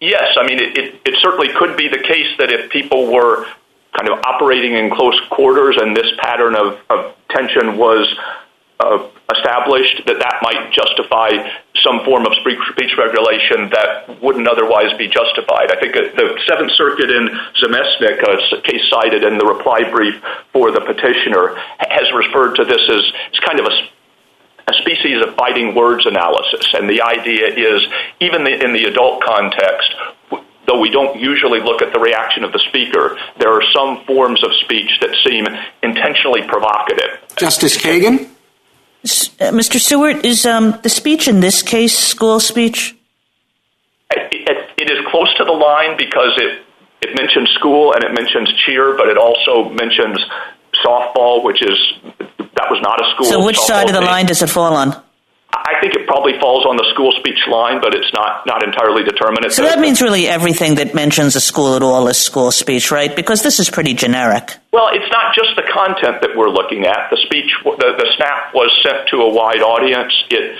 Yes, I mean, it certainly could be the case that if people were kind of operating in close quarters and this pattern of tension was uh, established, that that might justify some form of speech regulation that wouldn't otherwise be justified. I think the Seventh Circuit in Zamecnik, a case cited in the reply brief for the petitioner, has referred to this as kind of a species of fighting words analysis. And the idea is, even in the adult context, though we don't usually look at the reaction of the speaker, there are some forms of speech that seem intentionally provocative. Justice Kagan? Uh, Mr. Stewart, is um, the speech in this case school speech? It is close to the line because it mentions school and it mentions cheer, but it also mentions softball, which is, that was not a school. So which side of the line does it fall on? I think it probably falls on the school speech line, but it's not entirely determined. So that means really everything that mentions a school at all is school speech, right? Because this is pretty generic. Well, it's not just the content that we're looking at. The speech, the snap was sent to a wide audience. It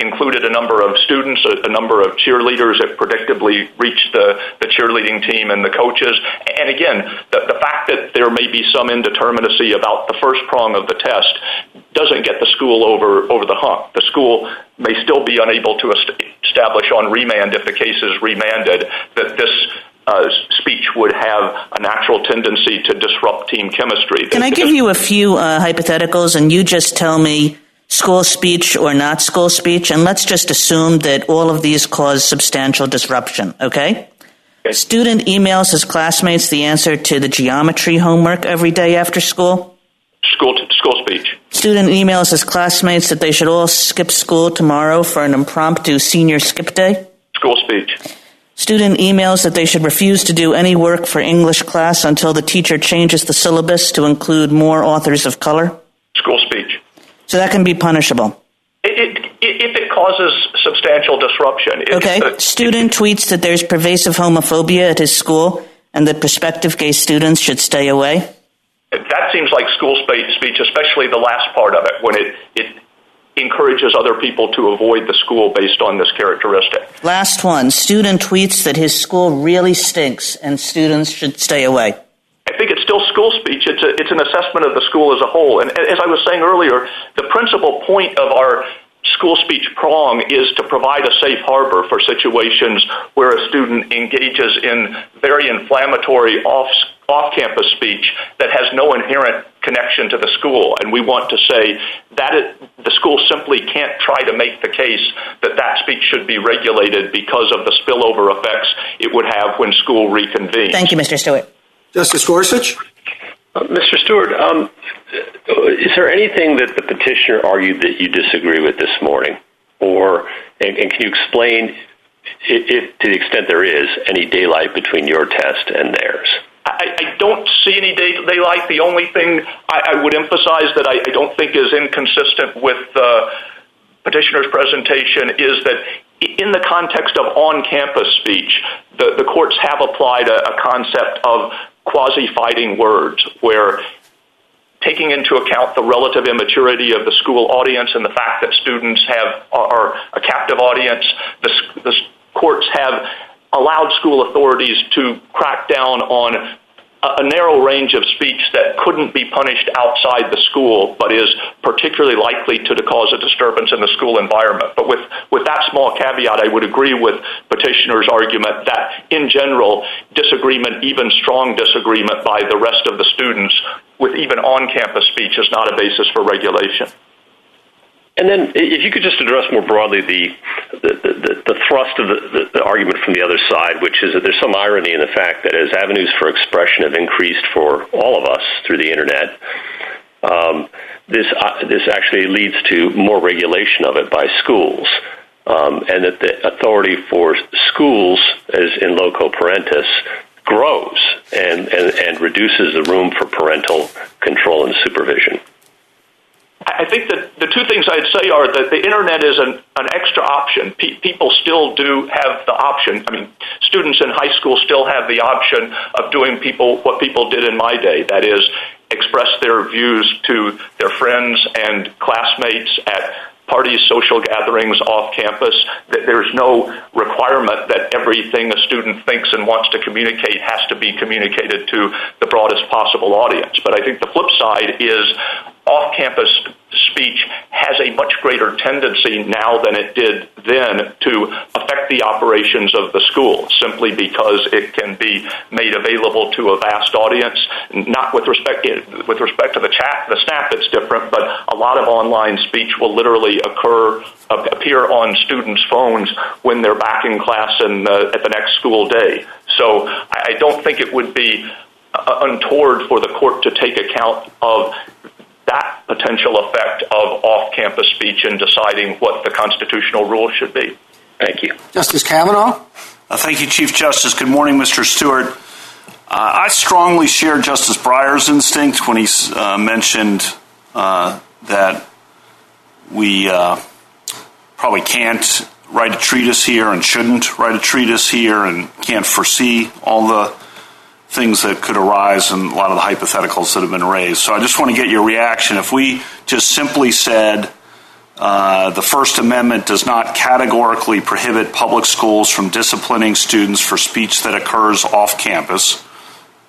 included a number of students, a number of cheerleaders. It predictably reached the the cheerleading team and the coaches. And again, the fact that there may be some indeterminacy about the first prong of the test doesn't get the school over over the hump. The school may still be unable to establish on remand, if the case is remanded, that this uh, speech would have a natural tendency to disrupt team chemistry. Can I give you a few uh, hypotheticals and you just tell me school speech or not school speech? And let's just assume that all of these cause substantial disruption, okay? Student emails his classmates the answer to the geometry homework every day after school? School speech. Student emails his classmates that they should all skip school tomorrow for an impromptu senior skip day? School speech. Student emails that they should refuse to do any work for English class until the teacher changes the syllabus to include more authors of color? School speech. So that can be punishable? If it causes substantial disruption. Okay. Student tweets that there's pervasive homophobia at his school and that prospective gay students should stay away? That seems like school speech, especially the last part of it, when it encourages other people to avoid the school based on this characteristic. Last one. Student tweets that his school really stinks and students should stay away. It's still school speech. It's an assessment of the school as a whole. And as I was saying earlier, the principal point of our school speech prong is to provide a safe harbor for situations where a student engages in very inflammatory off off campus speech that has no inherent connection to the school and we want to say that the school simply can't try to make the case that that speech should be regulated because of the spillover effects it would have when school reconvenes. Thank you, Mr. Stewart. Justice Gorsuch? Uh, Mr. Stewart, um, is there anything that the petitioner argued that you disagree with this morning? Or, and, and can you explain, if, if, to the extent there is, any daylight between your test and theirs? I, I don't see any day, daylight. The only thing I, I would emphasize that I, I don't think is inconsistent with the petitioner's presentation is that in the context of on-campus speech, the, the courts have applied a, a concept of quasi-fighting words where taking into account the relative immaturity of the school audience and the fact that students have are a captive audience, the, the courts have allowed school authorities to crack down on a narrow range of speech that couldn't be punished outside the school but is particularly likely to cause a disturbance in the school environment. But with, with that small caveat, I would agree with petitioner's argument that in general, disagreement, even strong disagreement by the rest of the students with even on-campus speech is not a basis for regulation. And then, if you could just address more broadly the thrust of the, argument from the other side, which is that there's some irony in the fact that as avenues for expression have increased for all of us through the internet, um, this uh, this actually leads to more regulation of it by schools, um, and that the authority for schools, as in loco parentis, grows and reduces the room for parental control and supervision. I think that the two things I'd say are that the internet is an, extra option. Pe- people still do have the option. I mean, students in high school still have the option of doing people what people did in my day. That is, express their views to their friends and classmates at parties, social gatherings off campus. There's no requirement that everything a student thinks and wants to communicate has to be communicated to the broadest possible audience. But I think the flip side is off campus speech has a much greater tendency now than it did then to affect the operations of the school simply because it can be made available to a vast audience. Not with respect with respect to the chat the snap it's different but a lot of online speech will literally occur appear on students phones when they're back in class and at the next school day. So i don't think it would be uh, untoward for the court to take account of that potential effect of off-campus speech in deciding what the constitutional rule should be. Thank you. Justice Kavanaugh? Uh, thank you, Chief Justice. Good morning, Mr. Stewart. Uh, I strongly share Justice Breyer's instinct when he uh, mentioned uh, that we uh, probably can't write a treatise here and shouldn't write a treatise here and can't foresee all the things that could arise and a lot of the hypotheticals that have been raised. So I just want to get your reaction. If we just simply said uh, the First Amendment does not categorically prohibit public schools from disciplining students for speech that occurs off campus,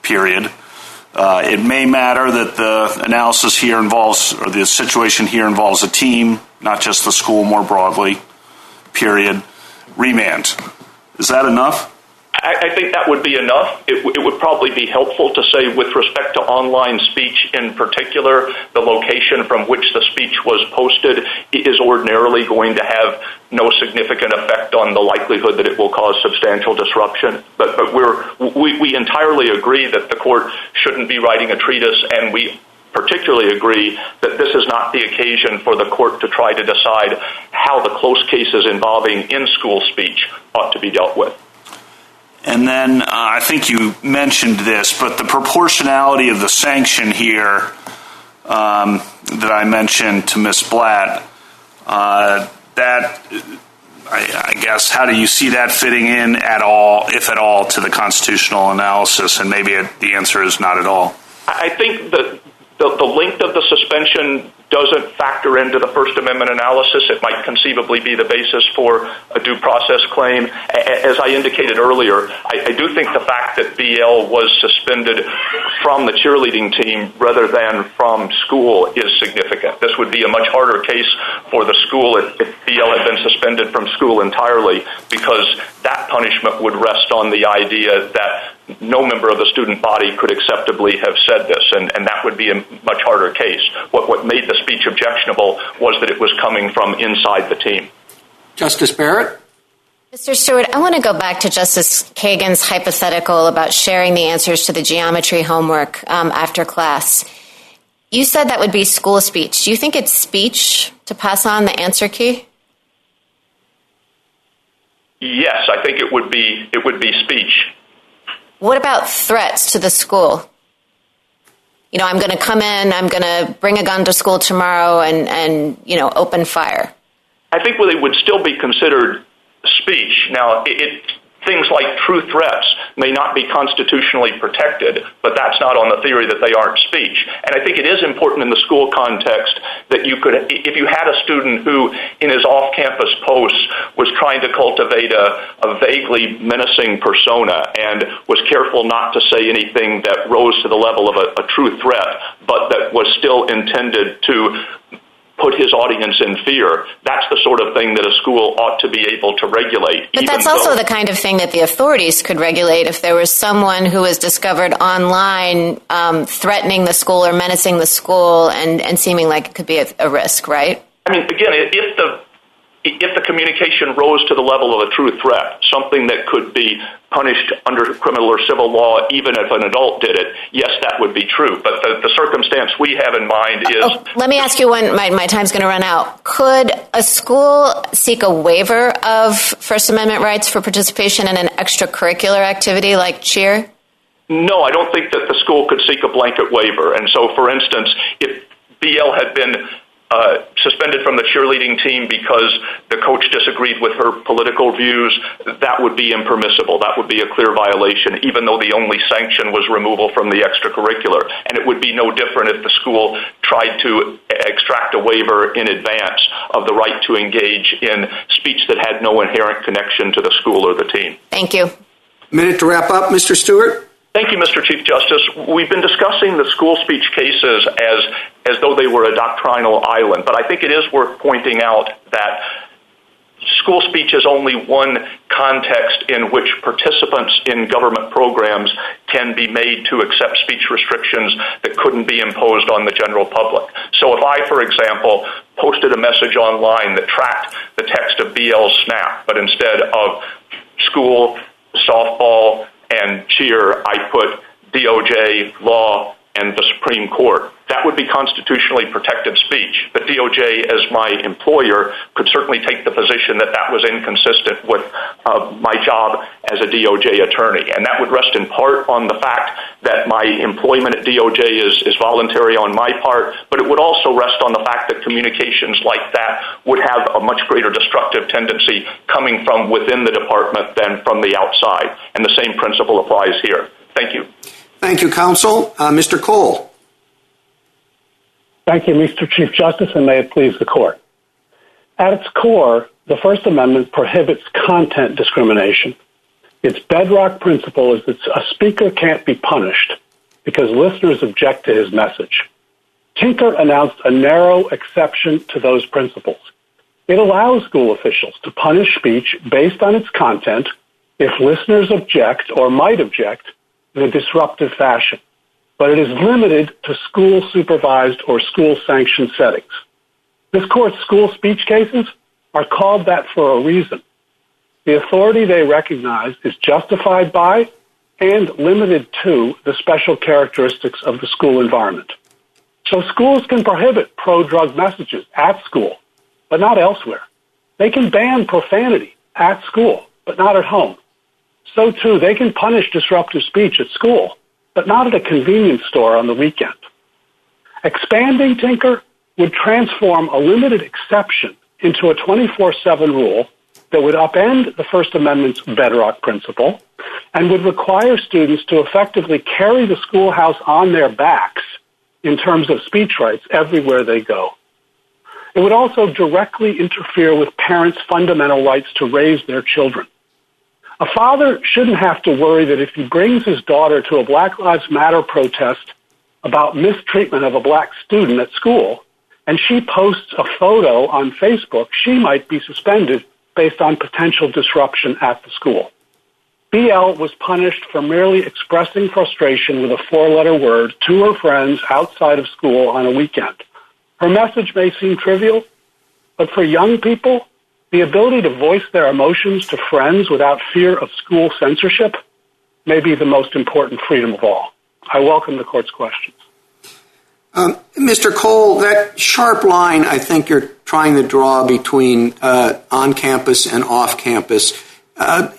period. Uh, it may matter that the analysis here involves, or the situation here involves a team, not just the school more broadly, period. Remand. Is that enough? I, think that would be enough. It, would probably be helpful to say, with respect to online speech in particular, the location from which the speech was posted is ordinarily going to have no significant effect on the likelihood that it will cause substantial disruption. But, we're, we, we entirely agree that the court shouldn't be writing a treatise, and we particularly agree that this is not the occasion for the court to try to decide how the close cases involving in-school speech ought to be dealt with. And then uh, I think you mentioned this, but the proportionality of the sanction here um, that I mentioned to Ms. Blatt, uh, that I, I, guess how do you see that fitting in at all, if at all, to the constitutional analysis? And maybe it, the answer is not at all. I think that the, the length of the suspension doesn't factor into the First Amendment analysis. It might conceivably be the basis for a due process claim. As I indicated earlier, I do think the fact that BL was suspended from the cheerleading team rather than from school is significant. This would be a much harder case for the school if BL had been suspended from school entirely because that punishment would rest on the idea that no member of the student body could acceptably have said this, and that would be a much harder case. What made the speech objectionable was that it was coming from inside the team. Justice Barrett? Mr. Stewart, I want to go back to Justice Kagan's hypothetical about sharing the answers to the geometry homework um, after class. You said that would be school speech. Do you think it's speech to pass on the answer key? Yes, I think it would be it would be speech. What about threats to the school? You know, I'm going to come in, I'm going to bring a gun to school tomorrow and, and, you know, open fire. I think it would still be considered speech. Now, things like true threats may not be constitutionally protected, but that's not on the theory that they aren't speech. And I think it is important in the school context that you could, if you had a student who, in his off-campus posts, was trying to cultivate a vaguely menacing persona and was careful not to say anything that rose to the level of a true threat, but that was still intended to put his audience in fear, that's the sort of thing that a school ought to be able to regulate. But that's also the kind of thing that the authorities could regulate if there was someone who was discovered online um, threatening the school or menacing the school and and seeming like it could be a risk, right? I mean, again, if the communication rose to the level of a true threat, something that could be punished under criminal or civil law, even if an adult did it, yes, that would be true. But the circumstance we have in mind is... Oh, let me ask you when my time's going to run out. Could a school seek a waiver of First Amendment rights for participation in an extracurricular activity like cheer? No, I don't think that the school could seek a blanket waiver. And so, for instance, if BL had been Uh, suspended from the cheerleading team because the coach disagreed with her political views, that would be impermissible. That would be a clear violation, even though the only sanction was removal from the extracurricular. And it would be no different if the school tried to extract a waiver in advance of the right to engage in speech that had no inherent connection to the school or the team. Thank you. Minute to wrap up, Mr. Stewart. Thank you, Mr. Chief Justice. We've been discussing the school speech cases as though they were a doctrinal island, but I think it is worth pointing out that school speech is only one context in which participants in government programs can be made to accept speech restrictions that couldn't be imposed on the general public. So if I, for example, posted a message online that tracked the text of BL's SNAP, but instead of school, softball, and cheer, I put DOJ, law, and the Supreme Court, that would be constitutionally protected speech. But DOJ, as my employer, could certainly take the position that that was inconsistent with uh, my job as a DOJ attorney. And that would rest in part on the fact that my employment at DOJ is voluntary on my part, but it would also rest on the fact that communications like that would have a much greater destructive tendency coming from within the department than from the outside. And the same principle applies here. Thank you. Thank you, counsel. Uh, Mr. Cole. Thank you, Mr. Chief Justice, and may it please the court. At its core, the First Amendment prohibits content discrimination. Its bedrock principle is that a speaker can't be punished because listeners object to his message. Tinker announced a narrow exception to those principles. It allows school officials to punish speech based on its content if listeners object or might object in a disruptive fashion, but it is limited to school-supervised or school-sanctioned settings. This court's school speech cases are called that for a reason. The authority they recognize is justified by and limited to the special characteristics of the school environment. So schools can prohibit pro-drug messages at school, but not elsewhere. They can ban profanity at school, but not at home. So, too, they can punish disruptive speech at school, but not at a convenience store on the weekend. Expanding Tinker would transform a limited exception into a 24-7 rule that would upend the First Amendment's bedrock principle and would require students to effectively carry the schoolhouse on their backs in terms of speech rights everywhere they go. It would also directly interfere with parents' fundamental rights to raise their children. A father shouldn't have to worry that if he brings his daughter to a Black Lives Matter protest about mistreatment of a black student at school, and she posts a photo on Facebook, she might be suspended based on potential disruption at the school. BL was punished for merely expressing frustration with a four letter word to her friends outside of school on a weekend. Her message may seem trivial, but for young people, the ability to voice their emotions to friends without fear of school censorship may be the most important freedom of all. I welcome the court's questions. Um, Mr. Cole, that sharp line I think you're trying to draw between uh, on campus and off campus, uh,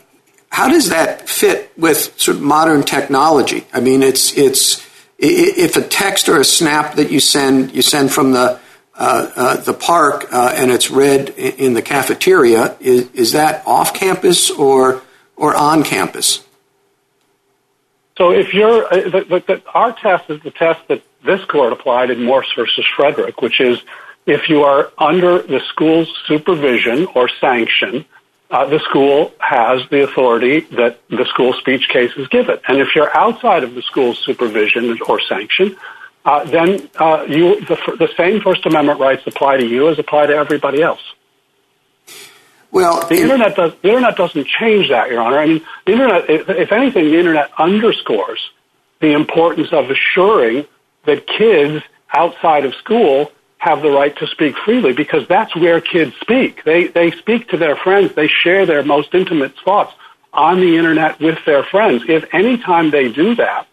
how does that fit with sort of modern technology? I mean, it's it's if a text or a snap that you send you send from the the park uh, and it's read in the cafeteria, is, that off campus or or on campus? So if you're uh, our test is the test that this court applied in Morse versus Frederick, which is if you are under the school's supervision or sanction uh, the school has the authority that the school speech cases give it. And if you're outside of the school's supervision or sanction, uh, then uh, you, the, the, same First Amendment rights apply to you as apply to everybody else. Well, the internet does. The internet doesn't change that, Your Honor. I mean, the internet. If, if anything, the internet underscores the importance of assuring that kids outside of school have the right to speak freely because that's where kids speak. They, they speak to their friends. They share their most intimate thoughts on the internet with their friends. If any time they do that,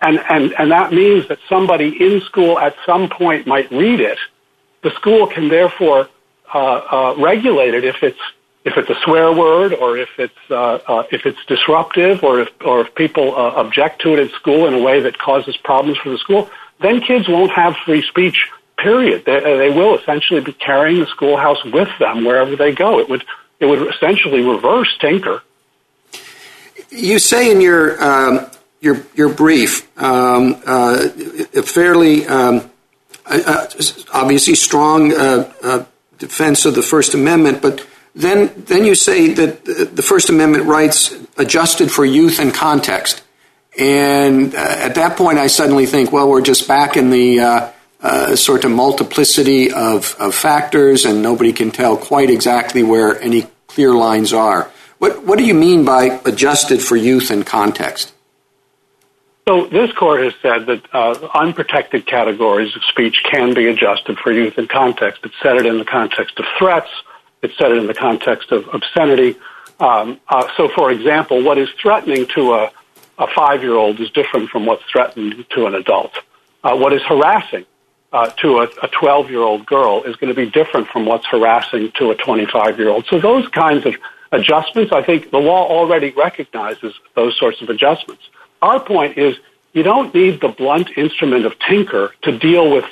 and, and, and that means that somebody in school at some point might read it, the school can therefore uh, uh, regulate it if it's if it's a swear word or if it's uh, uh if it's disruptive or if or if people uh, object to it at school in a way that causes problems for the school, then kids won't have free speech period. They, uh, they will essentially be carrying the schoolhouse with them wherever they go. It would it would essentially reverse Tinker. You say in your um, your your brief um, uh, a fairly um, uh, obviously strong uh, uh, defense of the First Amendment, but then then you say that the First Amendment rights adjusted for youth and context. And uh, at that point, I suddenly think, well, we're just back in the uh, sort of multiplicity of, of factors, and nobody can tell quite exactly where any clear lines are. What, what do you mean by adjusted for youth and context? So this court has said that uh, unprotected categories of speech can be adjusted for youth and context. It said it in the context of threats. It said it in the context of obscenity. Um, uh, so, for example, what is threatening to a, five-year-old is different from what's threatening to an adult. Uh, what is harassing uh, to a 12 year old girl is going to be different from what's harassing to a 25 year old. So those kinds of adjustments, I think the law already recognizes those sorts of adjustments. Our point is you don't need the blunt instrument of Tinker to deal with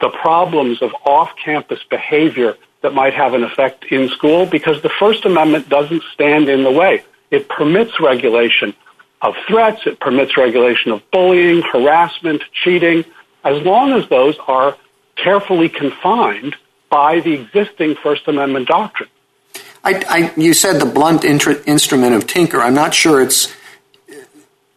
the problems of off campus behavior that might have an effect in school because the First Amendment doesn't stand in the way. It permits regulation of threats, it permits regulation of bullying, harassment, cheating, as long as those are carefully confined by the existing First Amendment doctrine. I, I, you said the blunt instrument of Tinker. I'm not sure it's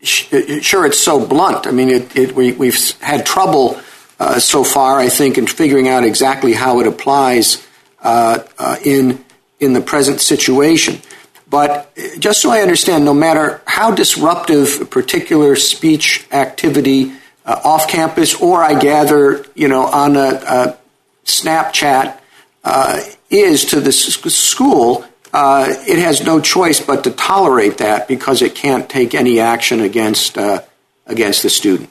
sure it's so blunt. I mean, it, it, we, have had trouble uh, so far, I think, in figuring out exactly how it applies uh, uh, in in the present situation. But just so I understand, no matter how disruptive a particular speech activity uh, off campus, or I gather, you know, on a, a Snapchat uh, is to the school, uh, it has no choice but to tolerate that because it can't take any action against uh, against the student.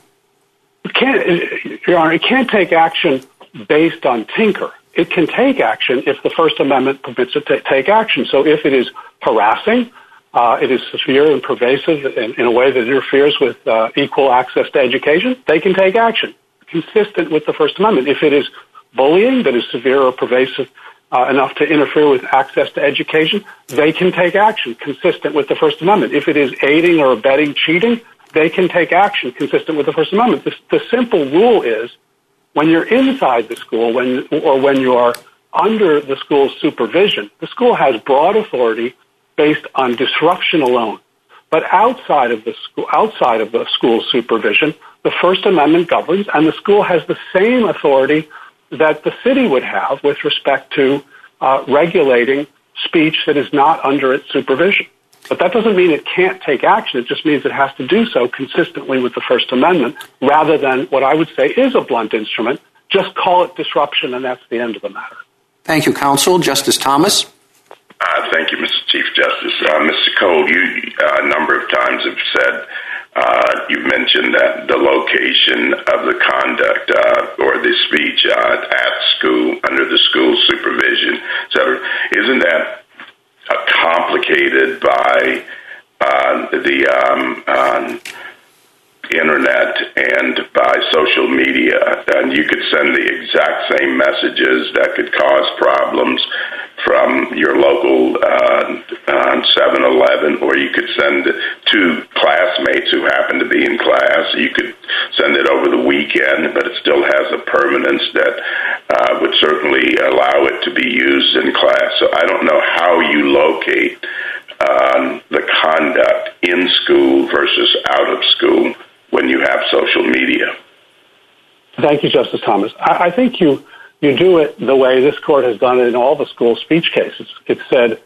It can't, Your Honor, it can't take action based on Tinker. It can take action if the First Amendment permits it to take action. So if it is harassing, uh, it is severe and pervasive in, in, a way that interferes with uh, equal access to education, they can take action consistent with the First Amendment. If it is bullying that is severe or pervasive uh, enough to interfere with access to education, they can take action consistent with the First Amendment. If it is aiding or abetting cheating, they can take action consistent with the First Amendment. The, the simple rule is when you're inside the school when, or when you are under the school's supervision, the school has broad authority based on disruption alone. But outside of the school, outside of the school's supervision, the First Amendment governs, and the school has the same authority that the city would have with respect to uh, regulating speech that is not under its supervision. But that doesn't mean it can't take action. It just means it has to do so consistently with the First Amendment rather than what I would say is a blunt instrument. Just call it disruption, and that's the end of the matter. Thank you, counsel. Justice Thomas? Uh, thank you, Mr. Chief Justice. Uh, Mr. Cole, you uh, a number of times have said you mentioned that the location of the conduct uh, or the speech uh, at school under the school supervision. So, isn't that complicated by the um, um, internet and by social media? And you could send the exact same messages that could cause problems from your local uh, uh, 7-Eleven, or you could send to classmates who happen to be in class. You could send it over the weekend, but it still has a permanence that uh, would certainly allow it to be used in class. So I don't know how you locate um, the conduct in school versus out of school when you have social media. Thank you, Justice Thomas. I think you you do it the way this court has done it in all the school speech cases. It said,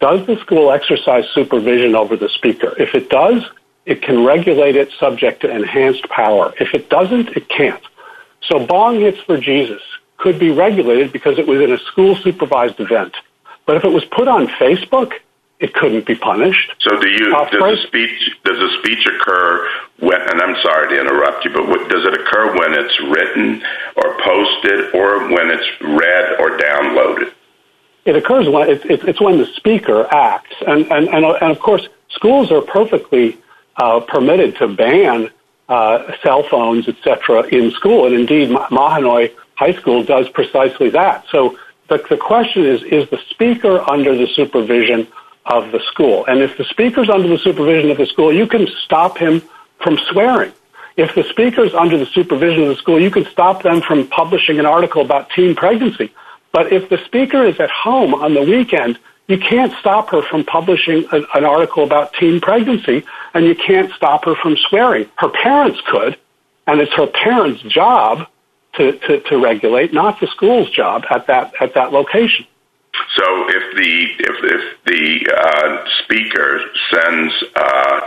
does the school exercise supervision over the speaker? If it does, it can regulate it subject to enhanced power. If it doesn't, it can't. So bong hits for Jesus could be regulated because it was in a school supervised event. But if it was put on Facebook, it couldn't be punished. So do you, does a speech, does a speech occur when, and I'm sorry to interrupt you, but what, does it occur when it's written or posted or when it's read or downloaded? It occurs when it, it, it's when the speaker acts, and and and, and of course schools are perfectly uh, permitted to ban uh, cell phones, etc., in school, and indeed Mahanoy High School does precisely that. So the the question is: Is the speaker under the supervision of the school. And if the speaker's under the supervision of the school, you can stop him from swearing. If the speaker's under the supervision of the school, you can stop them from publishing an article about teen pregnancy. But if the speaker is at home on the weekend, you can't stop her from publishing an article about teen pregnancy, and you can't stop her from swearing. Her parents could, and it's her parents' job to, to, to regulate, not the school's job at that, at that location. So if the if if the uh, speaker sends uh,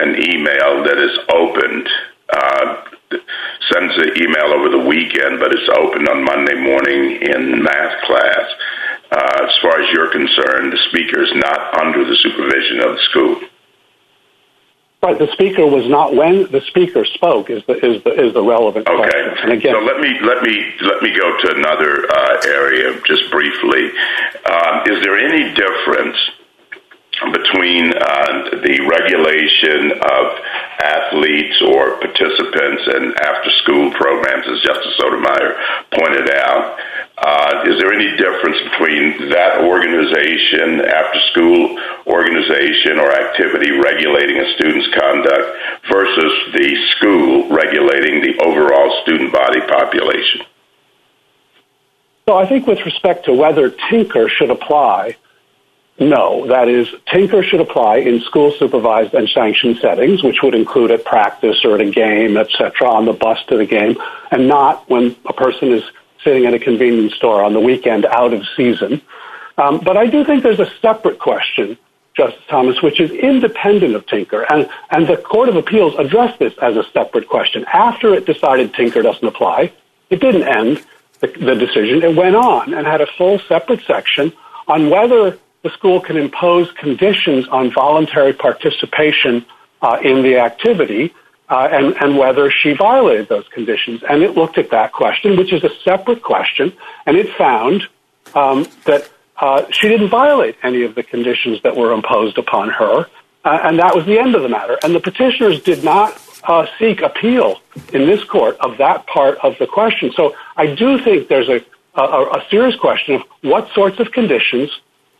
an email that is opened, uh, sends an email over the weekend, but it's opened on Monday morning in math class. Uh, as far as you're concerned, the speaker is not under the supervision of the school. Right. The speaker was not when the speaker spoke is the is the is the relevant okay. question. And again, so let me let me let me go to another uh, area just briefly. Um, is there any difference between uh, the regulation of athletes or participants and after school programs, as Justice Sotomayor pointed out? Uh, is there any difference between that organization, after school organization or activity regulating a student's conduct versus the school regulating the overall student body population? So I think with respect to whether Tinker should apply, no. That is, Tinker should apply in school supervised and sanctioned settings, which would include at practice or at a game, etc., on the bus to the game, and not when a person is sitting in a convenience store on the weekend out of season. Um, but I do think there's a separate question, Justice Thomas, which is independent of Tinker. And, and the Court of Appeals addressed this as a separate question. After it decided Tinker doesn't apply, it didn't end the, the decision. It went on and had a full separate section on whether the school can impose conditions on voluntary participation uh, in the activity uh, and, whether she violated those conditions. And it looked at that question, which is a separate question, and it found um, that uh, she didn't violate any of the conditions that were imposed upon her, and that was the end of the matter. And the petitioners did not seek appeal in this court of that part of the question. So I do think there's a serious question of what sorts of conditions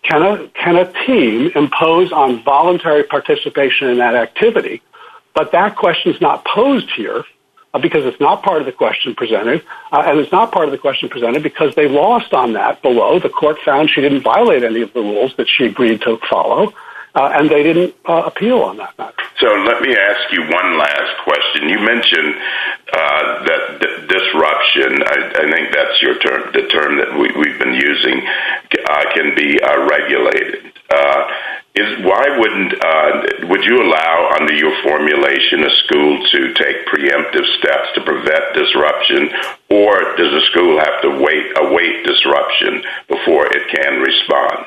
can a, can a team impose on voluntary participation in that activity but that question is not posed here uh, because it's not part of the question presented, uh, and it's not part of the question presented because they lost on that below. The court found she didn't violate any of the rules that she agreed to follow, Uh, and they didn't uh, appeal on that matter. So let me ask you one last question. You mentioned uh, that disruption, I think that's your term, the term that we've been using, can be regulated. Uh is why wouldn't, uh, Would you allow, under your formulation, a school to take preemptive steps to prevent disruption, or does a school have to wait, await disruption before it can respond?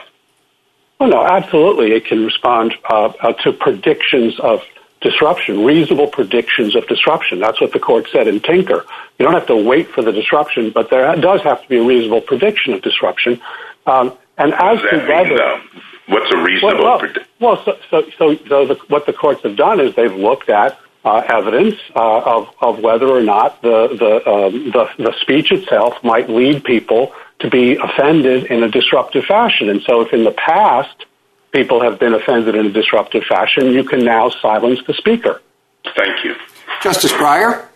Well, no, absolutely. It can respond uh, uh, to predictions of disruption, reasonable predictions of disruption. That's what the court said in Tinker. You don't have to wait for the disruption, but there does have to be a reasonable prediction of disruption. Um, what does that mean. What's a reasonable prediction? Well, so so so what the courts have done is they've looked at uh, evidence of of whether or not the the um, the the speech itself might lead people to be offended in a disruptive fashion. And so if in the past people have been offended in a disruptive fashion, you can now silence the speaker. Thank you. Justice Breyer?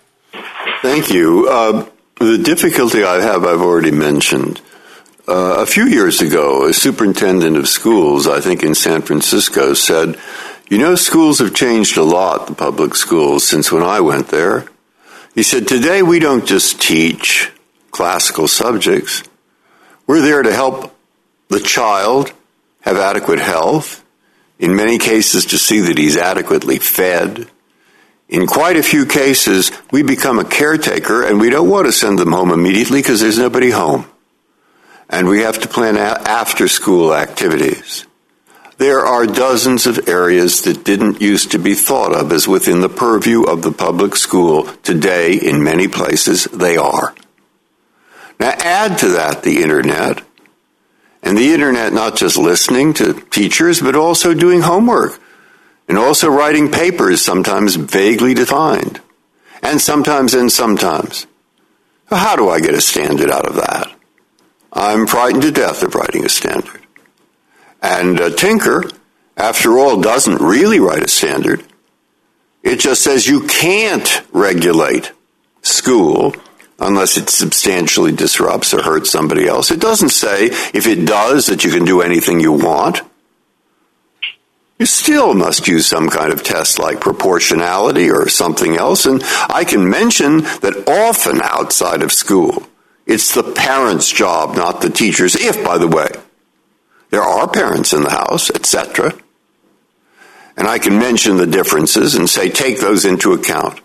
Thank you. Uh, the difficulty I have I've already mentioned. Uh, a few years ago, a superintendent of schools, I think in San Francisco, said, you know, schools have changed a lot, the public schools, since when I went there. He said, today we don't just teach classical subjects. We're there to help the child have adequate health, in many cases to see that he's adequately fed. In quite a few cases, we become a caretaker and we don't want to send them home immediately because there's nobody home. And we have to plan after school activities. There are dozens of areas that didn't used to be thought of as within the purview of the public school. Today, in many places, they are. Now add to that the internet, and the internet not just listening to teachers, but also doing homework, and also writing papers, sometimes vaguely defined, and sometimes and sometimes. How do I get a standard out of that? I'm frightened to death of writing a standard. And uh, Tinker, after all, doesn't really write a standard. It just says you can't regulate school unless it substantially disrupts or hurts somebody else. It doesn't say if it does that you can do anything you want. You still must use some kind of test like proportionality or something else. And I can mention that often outside of school, it's the parent's job, not the teacher's, if, by the way, there are parents in the house, etc. And I can mention the differences and say, take those into account.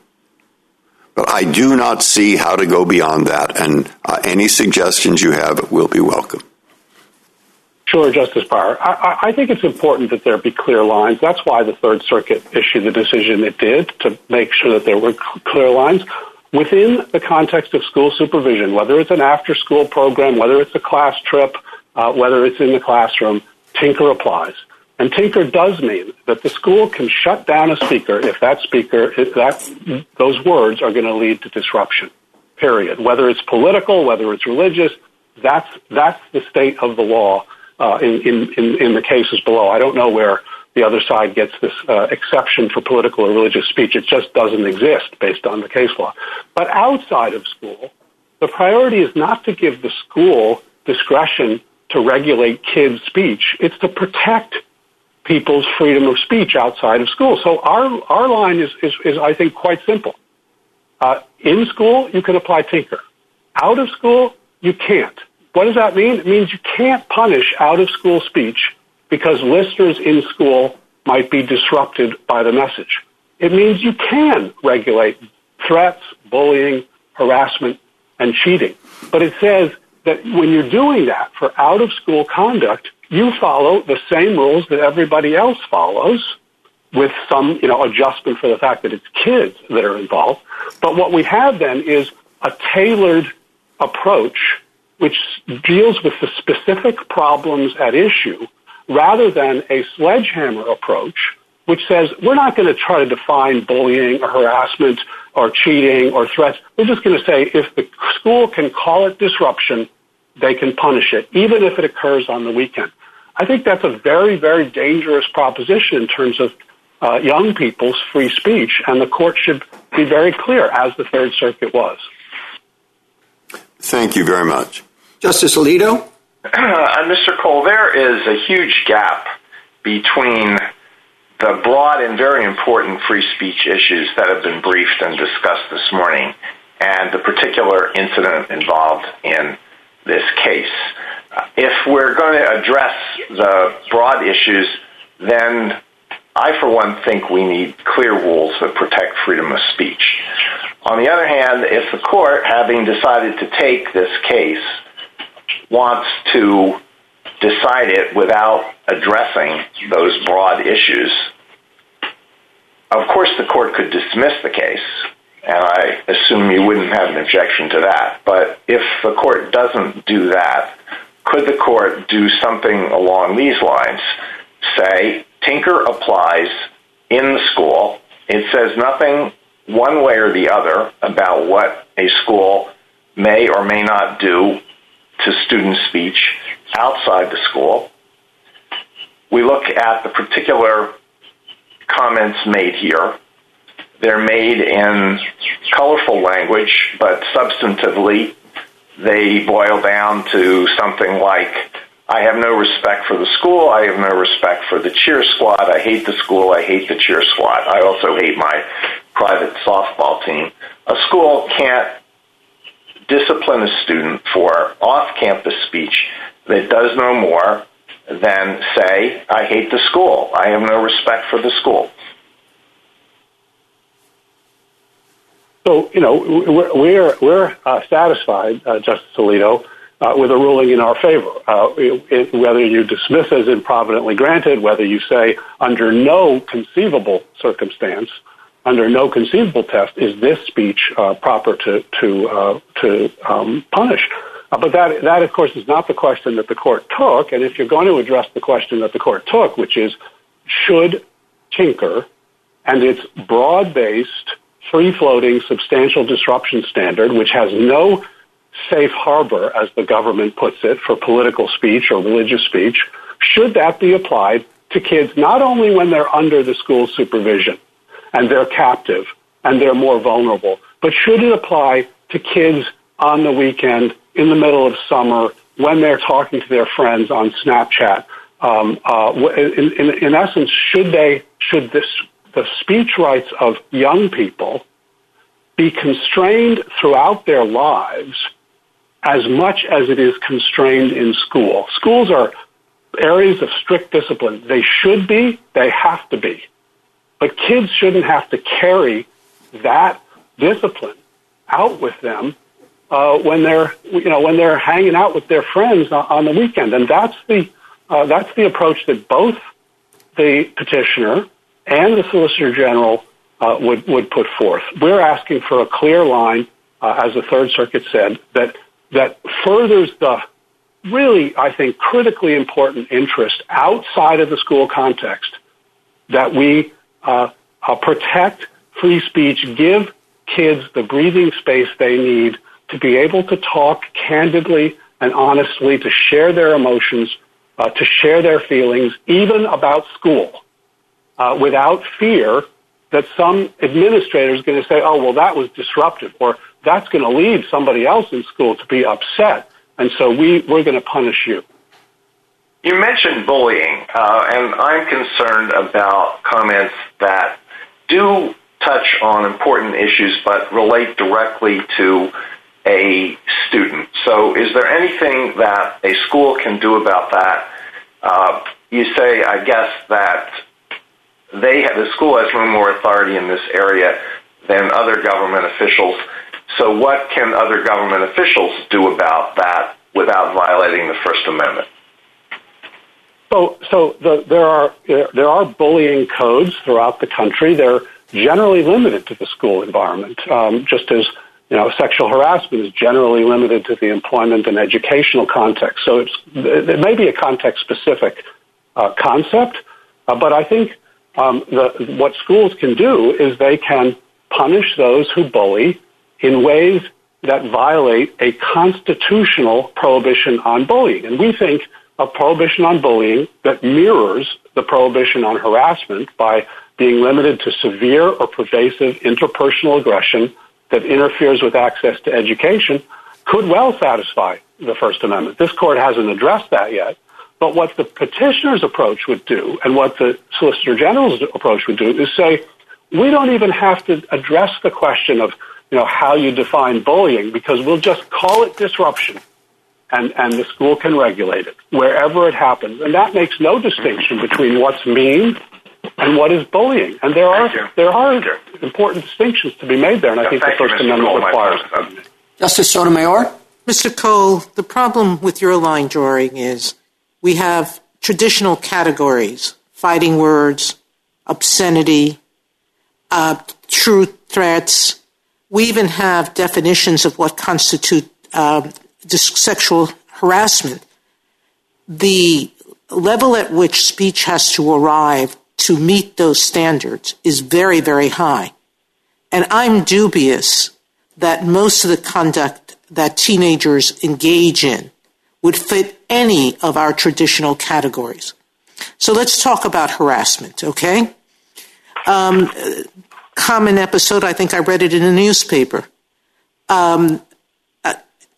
But I do not see how to go beyond that, and uh, any suggestions you have will be welcome. Sure, Justice Breyer. I, I, think it's important that there be clear lines. That's why the Third Circuit issued the decision it did to make sure that there were clear lines within the context of school supervision, whether it's an after school program, whether it's a class trip, uh, whether it's in the classroom, Tinker applies. And Tinker does mean that the school can shut down a speaker if that speaker, if that, those words are going to lead to disruption, period. Whether it's political, whether it's religious, that's, that's the state of the law uh, in, in, in the cases below. I don't know where the other side gets this uh, exception for political or religious speech. It just doesn't exist based on the case law. But outside of school, the priority is not to give the school discretion to regulate kids' speech. It's to protect people's freedom of speech outside of school. So our, our line is, is, is I think, quite simple. Uh, in school, you can apply Tinker. Out of school, you can't. What does that mean? It means you can't punish out of school speech because listeners in school might be disrupted by the message. It means you can regulate threats, bullying, harassment, and cheating. But it says that when you're doing that for out of school conduct, you follow the same rules that everybody else follows with some, you know, adjustment for the fact that it's kids that are involved. But what we have then is a tailored approach which deals with the specific problems at issue rather than a sledgehammer approach, which says we're not going to try to define bullying or harassment or cheating or threats. We're just going to say if the school can call it disruption, they can punish it, even if it occurs on the weekend. I think that's a very, very dangerous proposition in terms of uh, young people's free speech, and the court should be very clear, as the Third Circuit was. Thank you very much. Justice Alito? [CLEARS THROAT] Uh, Mr. Cole, there is a huge gap between the broad and very important free speech issues that have been briefed and discussed this morning and the particular incident involved in this case. If we're going to address the broad issues, then I, for one, think we need clear rules that protect freedom of speech. On the other hand, if the court, having decided to take this case, wants to decide it without addressing those broad issues, of course the court could dismiss the case, and I assume you wouldn't have an objection to that. But if the court doesn't do that, could the court do something along these lines? Say, Tinker applies in the school. It says nothing one way or the other about what a school may or may not do to student speech outside the school. We look at the particular comments made here. They're made in colorful language, but substantively, they boil down to something like, I have no respect for the school. I have no respect for the cheer squad. I hate the school. I hate the cheer squad. I also hate my private softball team. A school can't discipline a student for off-campus speech that does no more than say, I hate the school. I have no respect for the school. So, you know, we're, we're uh, satisfied, uh, Justice Alito, uh, with a ruling in our favor. Uh, it, whether you dismiss as improvidently granted, whether you say under no conceivable circumstance, under no conceivable test, is this speech uh, proper to to uh, to um, punish. but that that of course is not the question that the court took. And if you're going to address the question that the court took, which is should Tinker and its broad-based free-floating substantial disruption standard, which has no safe harbor, as the government puts it, for political speech or religious speech, should that be applied to kids not only when they're under the school supervision and they're captive and they're more vulnerable, but should it apply to kids on the weekend in the middle of summer when they're talking to their friends on Snapchat? Um, uh, in, in, in essence, should they should this the speech rights of young people be constrained throughout their lives as much as it is constrained in school. Schools are areas of strict discipline. They should be, they have to be. But kids shouldn't have to carry that discipline out with them uh, when they're you know when they're hanging out with their friends on the weekend, and that's the uh, that's the approach that both the petitioner and the Solicitor General uh, would, would put forth. We're asking for a clear line, uh, as the Third Circuit said, that, that furthers the really, I think, critically important interest outside of the school context that we uh, protect free speech, give kids the breathing space they need to be able to talk candidly and honestly, to share their emotions, to share their feelings, even about school without fear that some administrator is going to say, oh, well, that was disruptive, or that's going to lead somebody else in school to be upset, and so we, we're going to punish you. You mentioned bullying, uh, and I'm concerned about comments that do touch on important issues but relate directly to a student. So, is there anything that a school can do about that? Uh, you say, I guess, that they have, the school has no more authority in this area than other government officials. So what can other government officials do about that without violating the First Amendment? So, so the, there are there are bullying codes throughout the country. They're generally limited to the school environment, um, just as you know, sexual harassment is generally limited to the employment and educational context. So it's it may be a context specific uh, concept, uh, but I think Um, what schools can do is they can punish those who bully in ways that violate a constitutional prohibition on bullying. And we think a prohibition on bullying that mirrors the prohibition on harassment by being limited to severe or pervasive interpersonal aggression that interferes with access to education could well satisfy the First Amendment. This court hasn't addressed that yet. But what the petitioner's approach would do and what the Solicitor General's approach would do is say, we don't even have to address the question of you know, how you define bullying because we'll just call it disruption and, and the school can regulate it wherever it happens. And that makes no distinction between what's mean and what is bullying. And there are there are important distinctions to be made there, and I think the First Amendment requires Justice Sotomayor? Mr. Cole, the problem with your line drawing is we have traditional categories, fighting words, obscenity, uh, true threats. We even have definitions of what constitute uh, sexual harassment. The level at which speech has to arrive to meet those standards is very, very high. And I'm dubious that most of the conduct that teenagers engage in would fit any of our traditional categories. So let's talk about harassment, okay? Um, common episode, I think I read it in a newspaper. Um,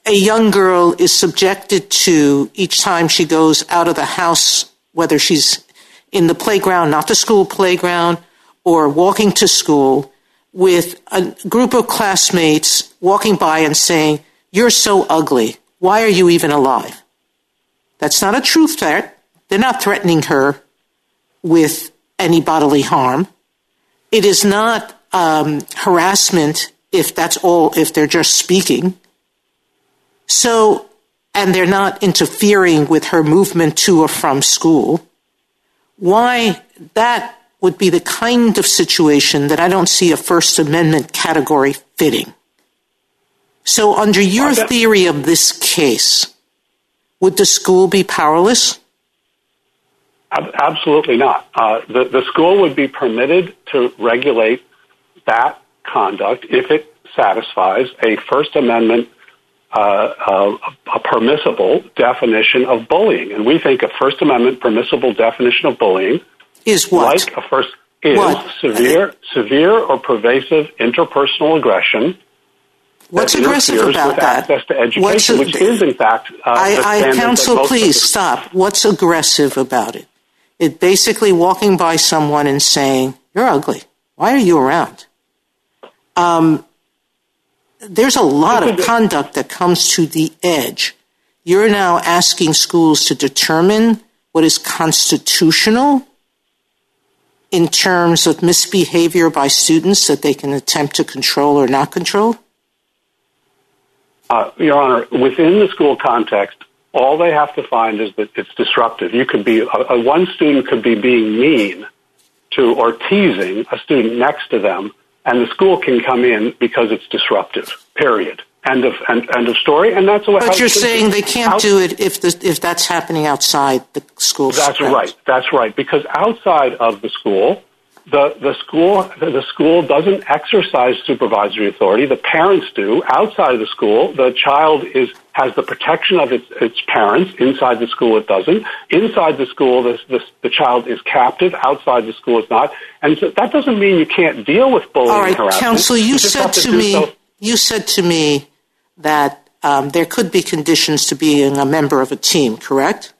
a young girl is subjected to each time she goes out of the house, whether she's in the playground, not the school playground, or walking to school, with a group of classmates walking by and saying, You're so ugly. Why are you even alive? That's not a true threat. They're not threatening her with any bodily harm. It is not um, harassment if that's all, if they're just speaking. So, and they're not interfering with her movement to or from school. Why that would be the kind of situation that I don't see a First Amendment category fitting. So, under your theory of this case, would the school be powerless? Absolutely not. Uh, the, the school would be permitted to regulate that conduct if it satisfies a First Amendment uh, uh, a permissible definition of bullying. And we think a First Amendment permissible definition of bullying is what? Like a first is what? severe severe or pervasive interpersonal aggression. What's aggressive about that? Access to education, a, which is in fact. Uh, I, I counsel, please stop. What's aggressive about it? It basically walking by someone and saying, "You're ugly. Why are you around?" Um, there's a lot of conduct that comes to the edge. You're now asking schools to determine what is constitutional in terms of misbehavior by students that they can attempt to control or not control? Uh, Your Honor, within the school context, all they have to find is that it's disruptive. You could be, a, one student could be being mean to or teasing a student next to them and the school can come in because it's disruptive. Period. End of end, end of story. And that's what. But you're saying they can't do it if the, if that's happening outside the school. That's right. That's right. Because outside of the school, the the school the school doesn't exercise supervisory authority. The parents do. Outside of the school, the child is has the protection of its, its parents. Inside the school, it doesn't. Inside the school, the, the, the child is captive. Outside the school, it's not. And so that doesn't mean you can't deal with bullying All right, harassment. counsel, you, you said to, to me, so. you said to me that um, there could be conditions to being a member of a team, correct?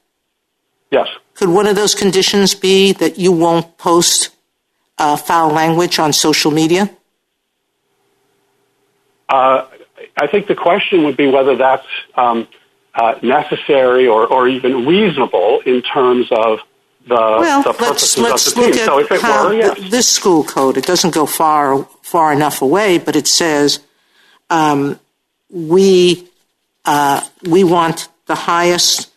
Yes. Could one of those conditions be that you won't post uh, foul language on social media? Uh, I think the question would be whether that's um, uh, necessary or, or even reasonable in terms of the, well, the purposes let's, let's of the look team. At so if it were, yes. This school code, it doesn't go far far enough away, but it says um, we uh, we want the highest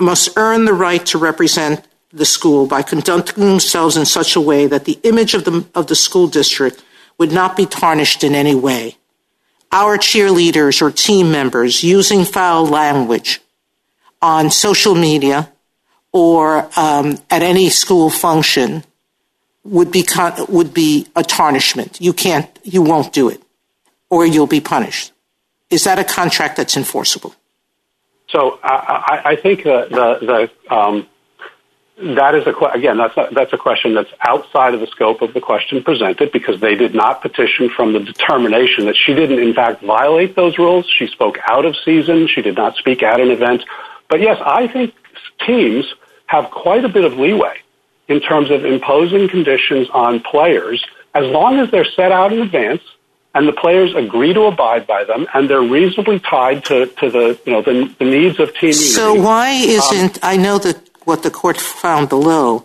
must earn the right to represent the school by conducting themselves in such a way that the image of the of the school district would not be tarnished in any way our cheerleaders or team members using foul language on social media or um, at any school function would be con- would be a tarnishment. You can't, you won't do it, or you'll be punished. Is that a contract that's enforceable? So I, I think the the, the um, that is a again that's a, that's a question that's outside of the scope of the question presented because they did not petition from the determination that she didn't in fact violate those rules. She spoke out of season. She did not speak at an event. But yes, I think teams have quite a bit of leeway in terms of imposing conditions on players as long as they're set out in advance and the players agree to abide by them and they're reasonably tied to, to the you know the, the needs of team so unity. why isn't um, i know that what the court found below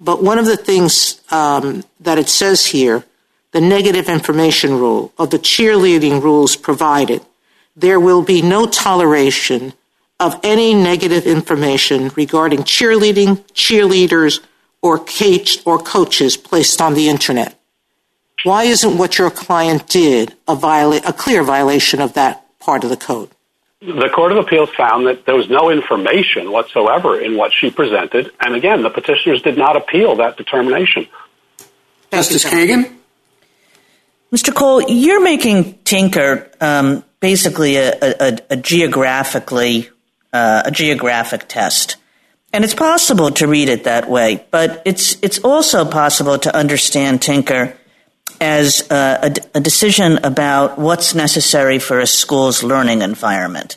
but one of the things um, that it says here the negative information rule of the cheerleading rules provided there will be no toleration of any negative information regarding cheerleading cheerleaders or, or coaches placed on the internet why isn't what your client did a, viola- a clear violation of that part of the code? The Court of Appeals found that there was no information whatsoever in what she presented. And again, the petitioners did not appeal that determination. Justice Kagan? Mr. Cole, you're making Tinker um, basically a, a, a geographically uh, a geographic test. And it's possible to read it that way, but it's it's also possible to understand Tinker as a, a, decision about what's necessary for a school's learning environment.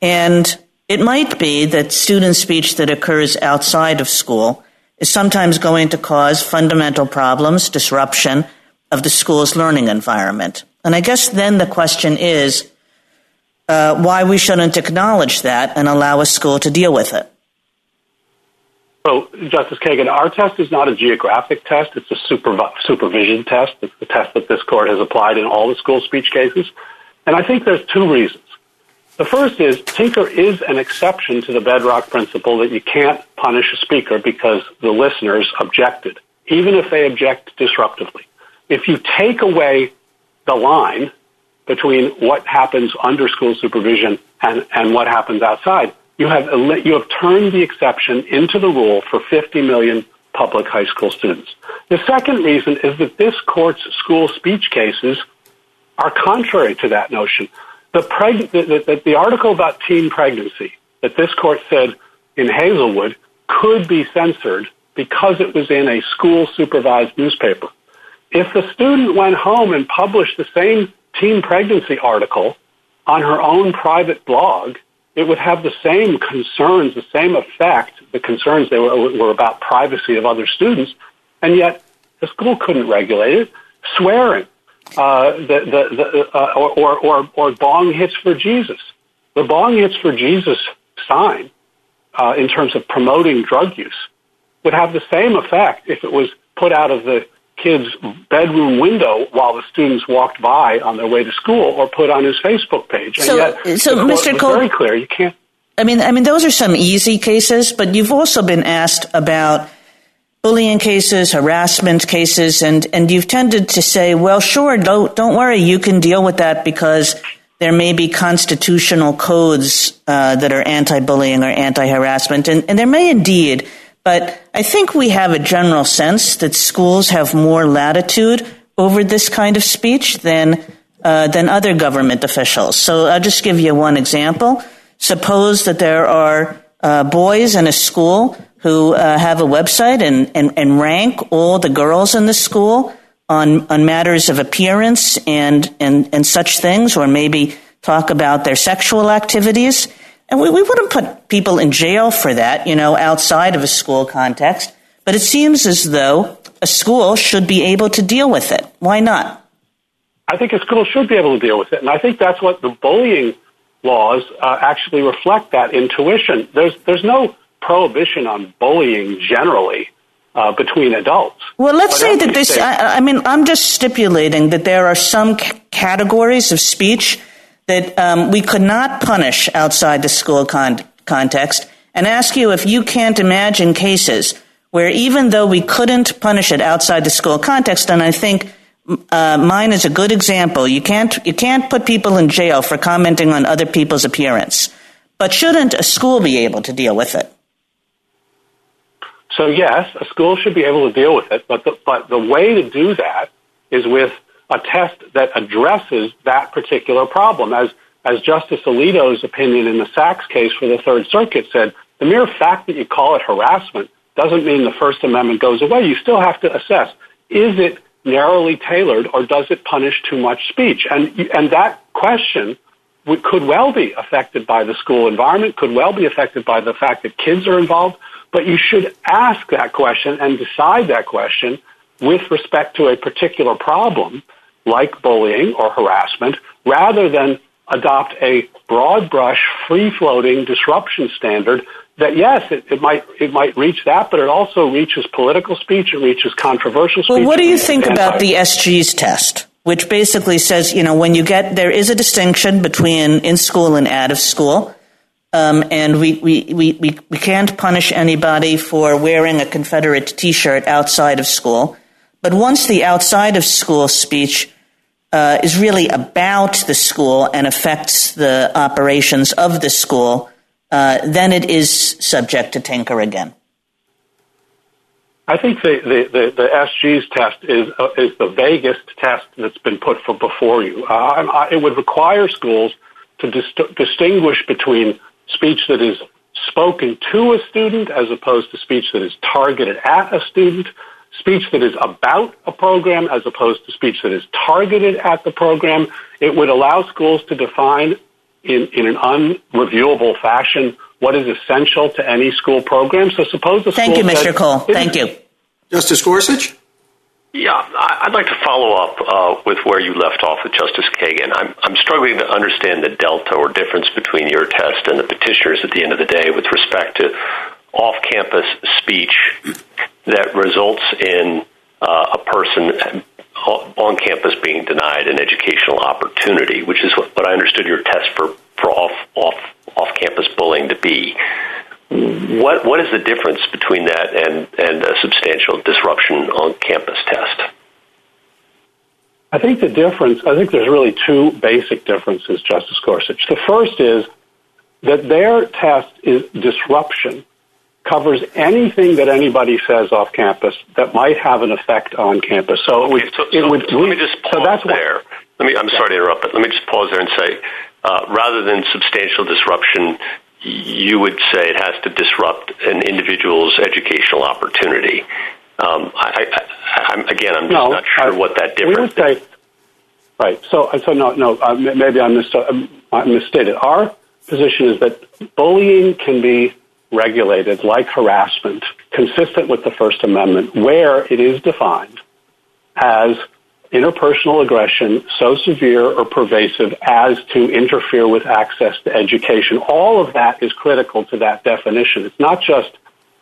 And it might be that student speech that occurs outside of school is sometimes going to cause fundamental problems, disruption of the school's learning environment. And I guess then the question is uh, why we shouldn't acknowledge that and allow a school to deal with it. So, Justice Kagan, our test is not a geographic test. It's a superv- supervision test. It's the test that this court has applied in all the school speech cases. And I think there's two reasons. The first is Tinker is an exception to the bedrock principle that you can't punish a speaker because the listeners objected, even if they object disruptively. If you take away the line between what happens under school supervision and, and what happens outside, you have, you have turned the exception into the rule for 50 million public high school students. The second reason is that this court's school speech cases are contrary to that notion. The, preg- the, the, the article about teen pregnancy that this court said in Hazelwood could be censored because it was in a school supervised newspaper. If the student went home and published the same teen pregnancy article on her own private blog, it would have the same concerns, the same effect. The concerns they were, were about privacy of other students, and yet the school couldn't regulate it. Swearing, uh, the, the, the, uh, or, or, or bong hits for Jesus. The bong hits for Jesus sign, uh, in terms of promoting drug use, would have the same effect if it was put out of the kid's bedroom window while the students walked by on their way to school or put on his Facebook page. So, yet, so Mr. Cole, very clear. You can't. I mean, I mean, those are some easy cases, but you've also been asked about bullying cases, harassment cases, and, and you've tended to say, well, sure, don't, don't worry, you can deal with that because there may be constitutional codes uh, that are anti-bullying or anti-harassment, and, and there may indeed but I think we have a general sense that schools have more latitude over this kind of speech than uh, than other government officials. So I'll just give you one example. Suppose that there are uh, boys in a school who uh, have a website and, and, and rank all the girls in the school on on matters of appearance and and and such things, or maybe talk about their sexual activities. And we, we wouldn't put people in jail for that, you know, outside of a school context. But it seems as though a school should be able to deal with it. Why not? I think a school should be able to deal with it. And I think that's what the bullying laws uh, actually reflect that intuition. There's, there's no prohibition on bullying generally. Uh, between adults. Well, let's say that this, I, I, mean, I'm just stipulating that there are some c- categories of speech that um, we could not punish outside the school con- context and ask you if you can't imagine cases where even though we couldn't punish it outside the school context, and I think uh, mine is a good example. You can't you can't put people in jail for commenting on other people's appearance, but shouldn't a school be able to deal with it? So yes, a school should be able to deal with it, but the, but the way to do that is with a test that addresses that particular problem. As as Justice Alito's opinion in the Saxe case for the Third Circuit said, the mere fact that you call it harassment doesn't mean the First Amendment goes away. You still have to assess, is it narrowly tailored or does it punish too much speech? And, and that question could well be affected by the school environment, could well be affected by the fact that kids are involved, but you should ask that question and decide that question with respect to a particular problem like bullying or harassment rather than adopt a broad brush, free floating disruption standard that yes, it, it, might it might reach that, but it also reaches political speech, it reaches controversial speech. Well, what do you think about the SG's test? Which basically says, you know, when you get there is a distinction between in school and out of school. Um, and we, we, we, we, we can't punish anybody for wearing a Confederate t shirt outside of school. But once the outside of school speech uh, is really about the school and affects the operations of the school, uh, then it is subject to Tinker again. I think the, the, the, the SG's test is, uh, is the vaguest test that's been put for before you. Uh, it would require schools to dis- distinguish between speech that is spoken to a student as opposed to speech that is targeted at a student, speech that is about a program as opposed to speech that is targeted at the program. It would allow schools to define in, in an unreviewable fashion what is essential to any school program. So suppose the Thank you, Mr. Says, Cole. Thank you. Justice Gorsuch? Yeah, I'd like to follow up uh, with where you left off with Justice Kagan. I'm, I'm struggling to understand the delta or difference between your test and the petitioners at the end of the day with respect to off-campus speech that results in uh, a person on campus being denied an educational opportunity, which is what, I understood your test for, off, off, off campus bullying to be. What, what is the difference between that and, and a substantial disruption on campus test? I think the difference, I think there's really two basic differences, Justice Gorsuch. The first is that their test is disruption covers anything that anybody says off campus that might have an effect on campus. So it would. Okay, so, it would so let me just pause so that's there. What, let me. I'm sorry to interrupt, but let me just pause there and say, uh, rather than substantial disruption, you would say it has to disrupt an individual's educational opportunity. Um, I, I, I'm, again, I'm just no, not sure I, what that difference say, is. Right. So, so no, no. Uh, maybe I, mis- I misstated. Our position is that bullying can be regulated like harassment, consistent with the First Amendment, where it is defined as interpersonal aggression so severe or pervasive as to interfere with access to education. All of that is critical to that definition. It's not just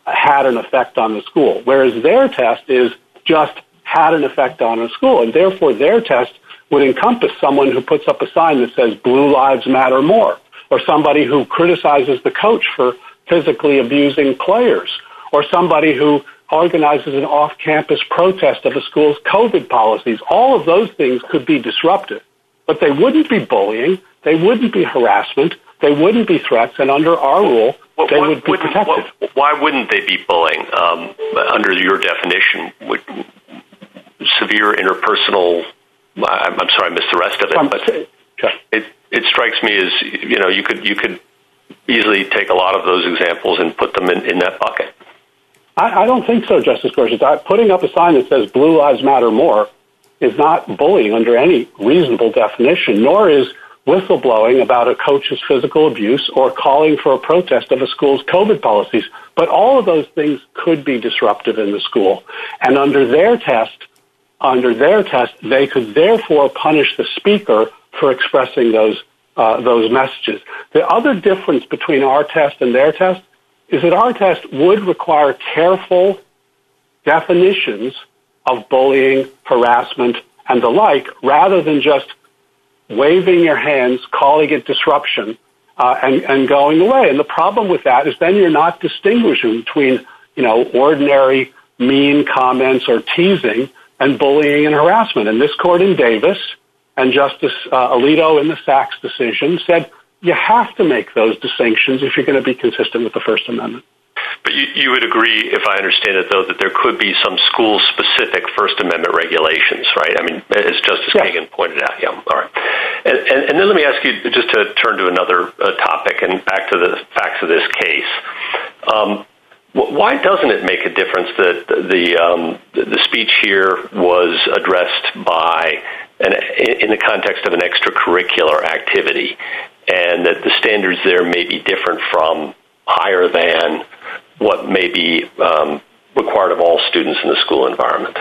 had an effect on the school, whereas their test is just had an effect on a school, and therefore their test would encompass someone who puts up a sign that says Blue Lives Matter More, or somebody who criticizes the coach for physically abusing players, or somebody who organizes an off-campus protest of a school's COVID policies. All of those things could be disruptive, but they wouldn't be bullying, they wouldn't be harassment, they wouldn't be threats, and under our rule, well, they would be protected. why wouldn't they be bullying? Um, under your definition, would severe interpersonal. I'm, I'm sorry, I missed the rest of it, but it it strikes me as you know you could you could easily take a lot of those examples and put them in, in that bucket. I, don't think so, Justice Gorsuch. Putting up a sign that says Blue Lives Matter More is not bullying under any reasonable definition, nor is whistleblowing about a coach's physical abuse or calling for a protest of a school's COVID policies. But all of those things could be disruptive in the school. And under their test, under their test, they could therefore punish the speaker for expressing those uh, those messages. The other difference between our test and their test is that our test would require careful definitions of bullying, harassment, and the like, rather than just waving your hands, calling it disruption, uh, and, and going away. And the problem with that is then you're not distinguishing between, you know, ordinary mean comments or teasing and bullying and harassment. And this court in Davis and Justice uh, Alito in the Saxe decision said you have to make those distinctions if you're going to be consistent with the First Amendment. But you, you would agree, if I understand it, though, that there could be some school-specific First Amendment regulations, right? I mean, as Justice yes. Kagan pointed out. Yeah. All right. And then let me ask you just to turn to another uh, topic and back to the facts of this case. Um, why doesn't it make a difference that the um, the speech here was addressed by, in the context of an extracurricular activity, and that the standards there may be different from higher than what may be um, required of all students in the school environment?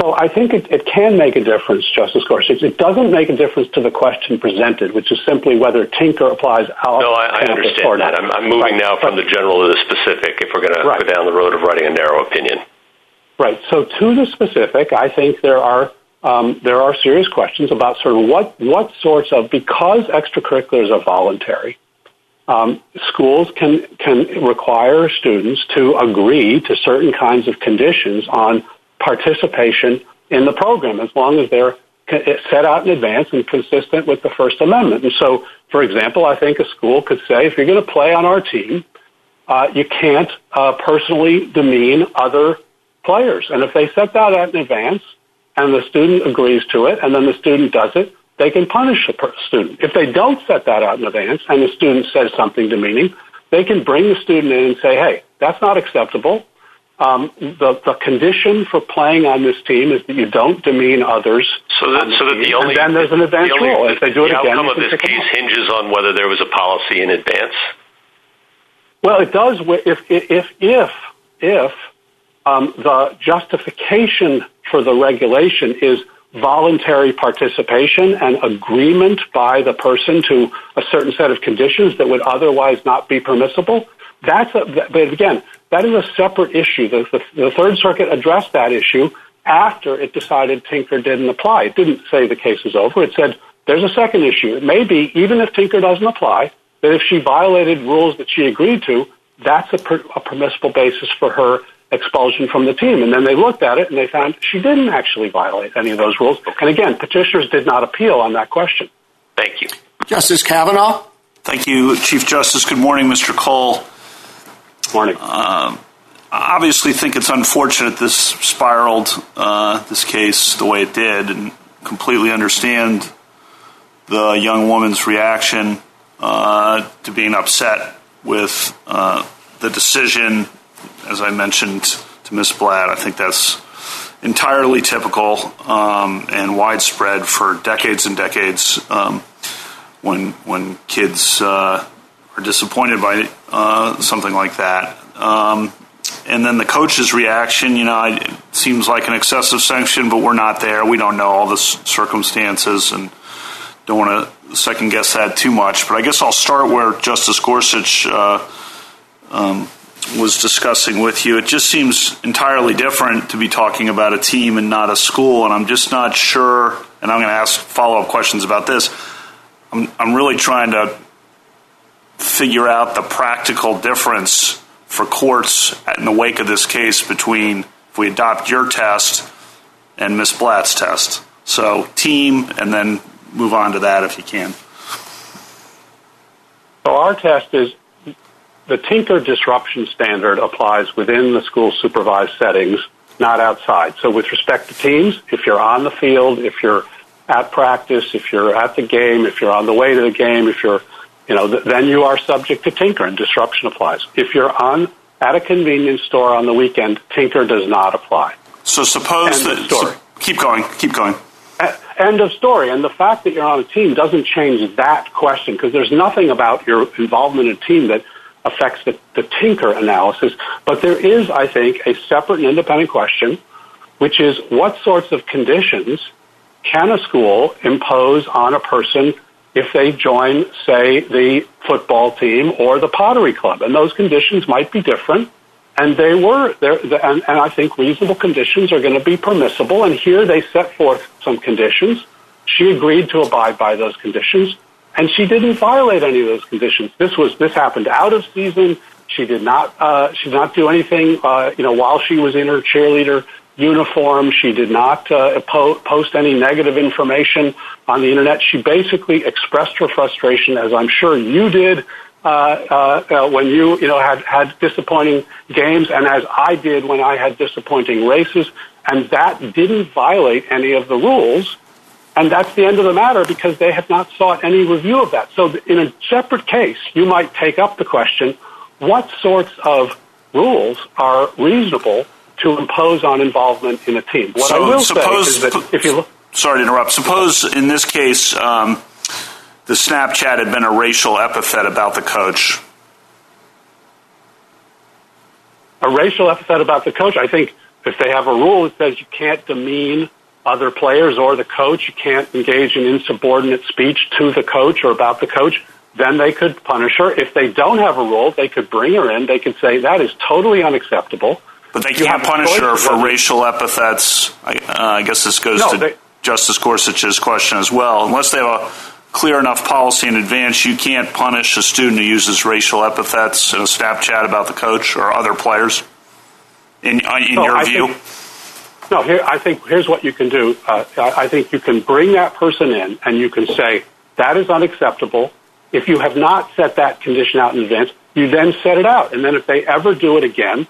So I think it can make a difference, Justice Gorsuch. It doesn't make a difference to the question presented, which is simply whether Tinker applies out. No, I understand that. I'm moving now from the general to the specific, if we're going to go down the road of writing a narrow opinion. Right. So to the specific, I think there are serious questions about sort of what what sorts of, because extracurriculars are voluntary, schools can can require students to agree to certain kinds of conditions on participation in the program, as long as they're set out in advance and consistent with the First Amendment. And so, for example, I think a school could say, if you're going to play on our team, uh you can't uh personally demean other players. And if they set that out in advance, and the student agrees to it, and then the student does it, they can punish the student. If they don't set that out in advance, and the student says something demeaning, they can bring the student in and say, hey, that's not acceptable. The condition for playing on this team is that you don't demean others. So that the only then there's an advance rule if they do outcome of this case hinges on whether there was a policy in advance? Well, it does if if if if um, the justification for the regulation is voluntary participation and agreement by the person to a certain set of conditions that would otherwise not be permissible. That's a, but again, that is a separate issue. The Third Circuit addressed that issue after it decided Tinker didn't apply. It didn't say the case is over. It said there's a second issue. It may be, even if Tinker doesn't apply, that if she violated rules that she agreed to, that's a permissible basis for her expulsion from the team. And then they looked at it, and they found she didn't actually violate any of those rules. And again, petitioners did not appeal on that question. Thank you. Justice Kavanaugh? Thank you, Chief Justice. Good morning, Mr. Cole. Good morning. I obviously think it's unfortunate this spiraled, uh, this case, the way it did, and completely understand the young woman's reaction uh, to being upset with the decision. As I mentioned to Ms. Blatt, I think that's entirely typical um, and widespread for decades and decades um, when when kids uh, are disappointed by uh, something like that. Um, and then the coach's reaction, you know, it seems like an excessive sanction, but we're not there. We don't know all the circumstances and don't want to second-guess that too much. But I guess I'll start where Justice Gorsuch uh, was discussing with you. It just seems entirely different to be talking about a team and not a school, and I'm just not sure, and I'm going to ask follow-up questions about this. I'm really trying to figure out the practical difference for courts in the wake of this case between if we adopt your test and Ms. Blatt's test. So team, and then move on to that if you can. So our test is the Tinker disruption standard applies within the school-supervised settings, not outside. So with respect to teams, if you're on the field, if you're at practice, if you're at the game, if you're on the way to the game, if you're, you know, then you are subject to Tinker and disruption applies. If you're on at a convenience store on the weekend, Tinker does not apply. So suppose that... Keep going. Keep going. End of story. And the fact that you're on a team doesn't change that question because there's nothing about your involvement in a team that affects the the Tinker analysis. But there is, I think, a separate and independent question, which is what sorts of conditions can a school impose on a person if they join, say, the football team or the pottery club? And those conditions might be different. And they were there, and, and I think reasonable conditions are going to be permissible. And here they set forth some conditions. She agreed to abide by those conditions. And she didn't violate any of those conditions. This was this happened out of season. She did not uh, she did not do anything Uh, you know, while she was in her cheerleader uniform. She did not uh, po- post any negative information on the Internet. She basically expressed her frustration, as I'm sure you did Uh, uh, uh, when you you know had had disappointing games and as I did when I had disappointing races. And that didn't violate any of the rules. And that's the end of the matter because they have not sought any review of that. So in a separate case, you might take up the question, what sorts of rules are reasonable to impose on involvement in a team? What so I will suppose, say is that if you look... Sorry to interrupt. Suppose in this case, um, the Snapchat had been a racial epithet about the coach. A racial epithet about the coach, I think if they have a rule that says you can't demean other players or the coach, you can't engage in insubordinate speech to the coach or about the coach, then they could punish her. If they don't have a rule, they could bring her in. They could say that is totally unacceptable. But they can't punish her for racial epithets. I, uh, I guess this goes no, to they, Justice Gorsuch's question as well. Unless they have a clear enough policy in advance, you can't punish a student who uses racial epithets in a Snapchat about the coach or other players. In, uh, in your I view. Think, no, here, I think here's what you can do. Uh, I think you can bring that person in and you can say that is unacceptable. If you have not set that condition out in advance, you then set it out, and then if they ever do it again,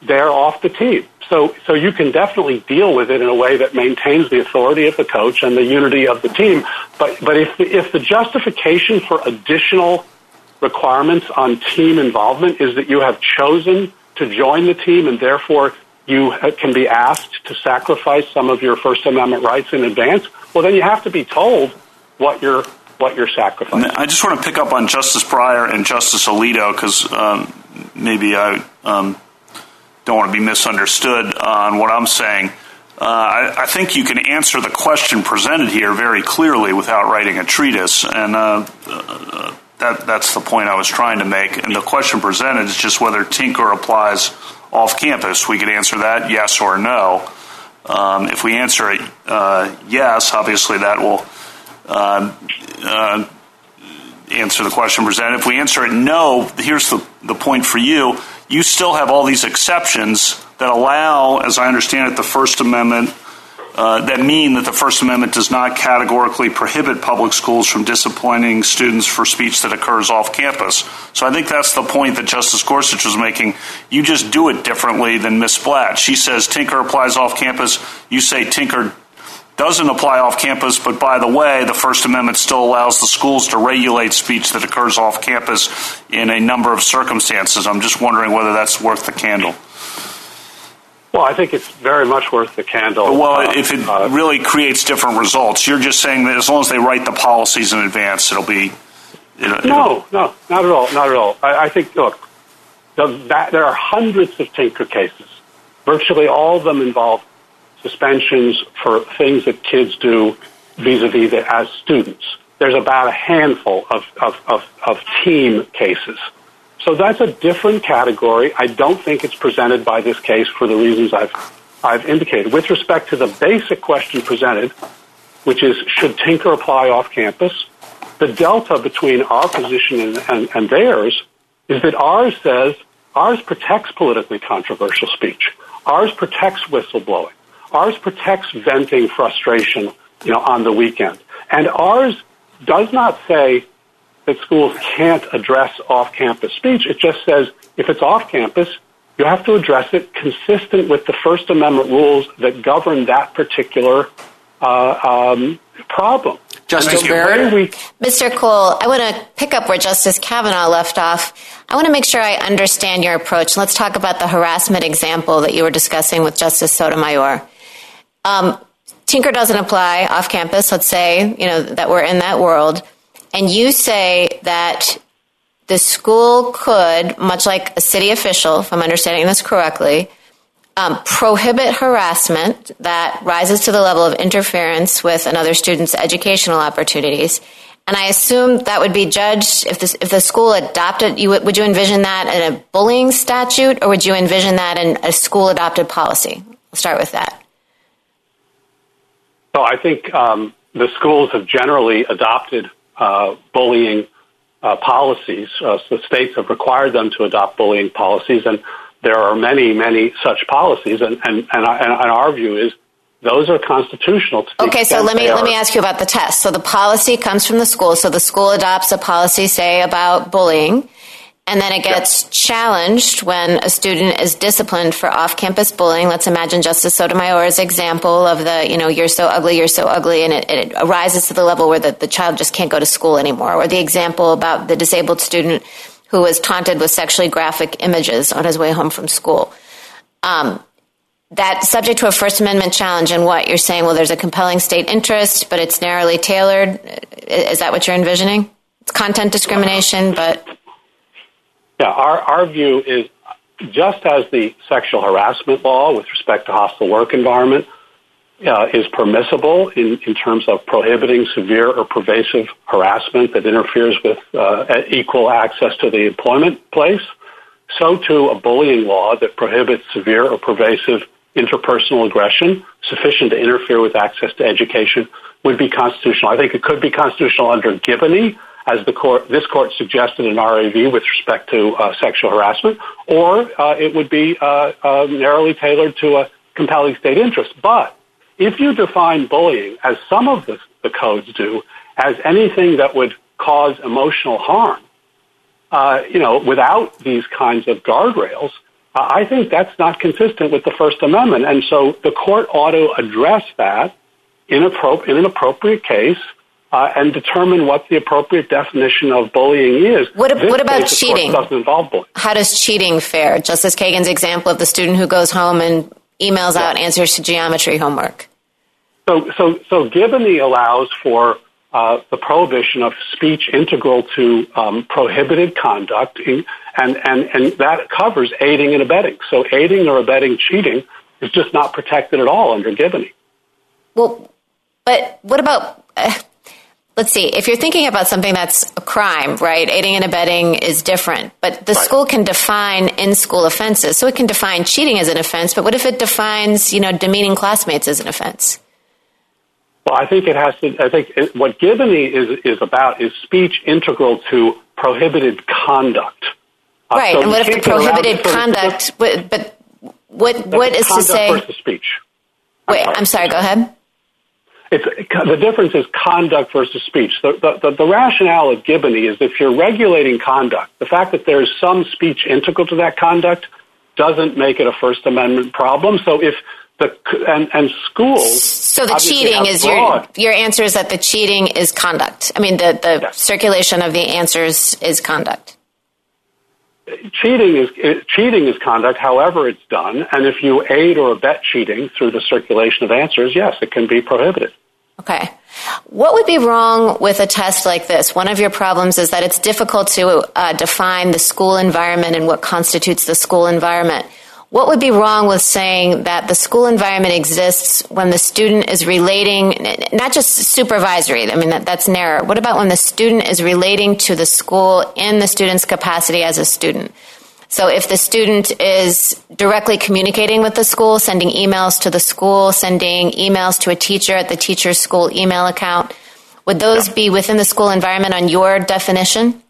they're off the team. So, so you can definitely deal with it in a way that maintains the authority of the coach and the unity of the team. But, but if the, if the justification for additional requirements on team involvement is that you have chosen to join the team and therefore you can be asked to sacrifice some of your First Amendment rights in advance, well, then you have to be told what you're what you're sacrificing. I just want to pick up on Justice Breyer and Justice Alito because um, maybe I um, don't want to be misunderstood on what I'm saying. Uh, I, I, think you can answer the question presented here very clearly without writing a treatise, and uh, uh, that, that's the point I was trying to make. And the question presented is just whether Tinker applies off campus. We could answer that yes or no. Um, if we answer it uh, yes, obviously that will uh, uh, answer the question presented. If we answer it no, here's the, the point for you you still have all these exceptions that allow, as I understand it, the First Amendment, uh, that mean that the First Amendment does not categorically prohibit public schools from disciplining students for speech that occurs off campus. So I think that's the point that Justice Gorsuch was making. You just do it differently than Ms. Blatt. She says Tinker applies off campus. You say Tinker doesn't apply off campus, but by the way, the First Amendment still allows the schools to regulate speech that occurs off campus in a number of circumstances. I'm just wondering whether that's worth the candle. Well, I think it's very much worth the candle. Well, uh, if it uh, really creates different results, you're just saying that as long as they write the policies in advance, it'll be. It'll, no, no, not at all, not at all. I, I think, look, the, that, there are hundreds of Tinker cases. Virtually all of them involve suspensions for things that kids do vis-a-vis as students. There's about a handful of, of, of, of team cases. So that's a different category. I don't think it's presented by this case for the reasons I've, I've indicated. With respect to the basic question presented, which is should Tinker apply off campus, the delta between our position and, and, and theirs is that ours says ours protects politically controversial speech. Ours protects whistleblowing. Ours protects venting frustration, you know, on the weekend. And ours does not say that schools can't address off-campus speech. It just says if it's off-campus, you have to address it consistent with the First Amendment rules that govern that particular uh, um, problem. Justice Barrett? We- Mr. Cole, I want to pick up where Justice Kavanaugh left off. I want to make sure I understand your approach. Let's talk about the harassment example that you were discussing with Justice Sotomayor. Um, Tinker doesn't apply off campus. Let's say, you know, that we're in that world. And you say that the school could, much like a city official, if I'm understanding this correctly, um, prohibit harassment that rises to the level of interference with another student's educational opportunities. And I assume that would be judged if the, if the school adopted, you, would you envision that in a bullying statute or would you envision that in a school adopted policy? I'll start with that. So I think um, the schools have generally adopted bullying uh, policies. Uh, the states have required them to adopt bullying policies, and there are many, many such policies. And and and, and our view is those are constitutional. okay, so let me let me ask you about the test. So the policy comes from the school. So the school adopts a policy, say about bullying, and then it gets challenged when a student is disciplined for off-campus bullying. Let's imagine Justice Sotomayor's example of the, you know, you're so ugly, you're so ugly, and it, it arises to the level where the, the child just can't go to school anymore. Or the example about the disabled student who was taunted with sexually graphic images on his way home from school. Um, that subject to a First Amendment challenge and what you're saying, well, there's a compelling state interest, but it's narrowly tailored. Is that what you're envisioning? It's content discrimination, but yeah, our, our view is just as the sexual harassment law with respect to hostile work environment uh, is permissible in, in terms of prohibiting severe or pervasive harassment that interferes with uh, equal access to the employment place, so too a bullying law that prohibits severe or pervasive interpersonal aggression sufficient to interfere with access to education would be constitutional. I think it could be constitutional under Giboney, as the court, this court suggested in RAV with respect to uh, sexual harassment, or uh, it would be uh, uh, narrowly tailored to a compelling state interest. But if you define bullying, as some of the, the codes do, as anything that would cause emotional harm, uh, you know, without these kinds of guardrails, uh, I think that's not consistent with the First Amendment. And so the court ought to address that in, in an appropriate case uh, and determine what the appropriate definition of bullying is. What, what about case, cheating? Doesn't involve bullying. How does cheating fare? Justice Kagan's example of the student who goes home and emails yeah. out answers to geometry homework. So, so, so Giboney allows for uh, the prohibition of speech integral to um, prohibited conduct, in, and, and, and that covers aiding and abetting. So aiding or abetting cheating is just not protected at all under Giboney. Well, but what about uh, let's see, if you're thinking about something that's a crime, right, aiding and abetting is different, but the right. school can define in school offenses. So it can define cheating as an offense, but what if it defines, you know, demeaning classmates as an offense? Well, I think it has to, I think it, what Giboney is, is about is speech integral to prohibited conduct. Uh, right, so and what if the prohibited conduct, but, but what, what is to say? Versus speech. I'm Wait, sorry. I'm sorry, go ahead. It's, the difference is conduct versus speech. The, the, the, the rationale of Giboney is if you're regulating conduct, the fact that there's some speech integral to that conduct doesn't make it a First Amendment problem. So if the and, and schools. So the cheating is your your answer is that the cheating is conduct. I mean, the circulation of the answers is conduct. Cheating is cheating is conduct, however it's done, and if you aid or abet cheating through the circulation of answers, yes, it can be prohibited. Okay. What would be wrong with a test like this? One of your problems is that it's difficult to uh, define the school environment and what constitutes the school environment. What would be wrong with saying that the school environment exists when the student is relating, not just supervisory, I mean, that, that's narrow. What about when the student is relating to the school in the student's capacity as a student? So if the student is directly communicating with the school, sending emails to the school, sending emails to a teacher at the teacher's school email account, would those be within the school environment on your definition?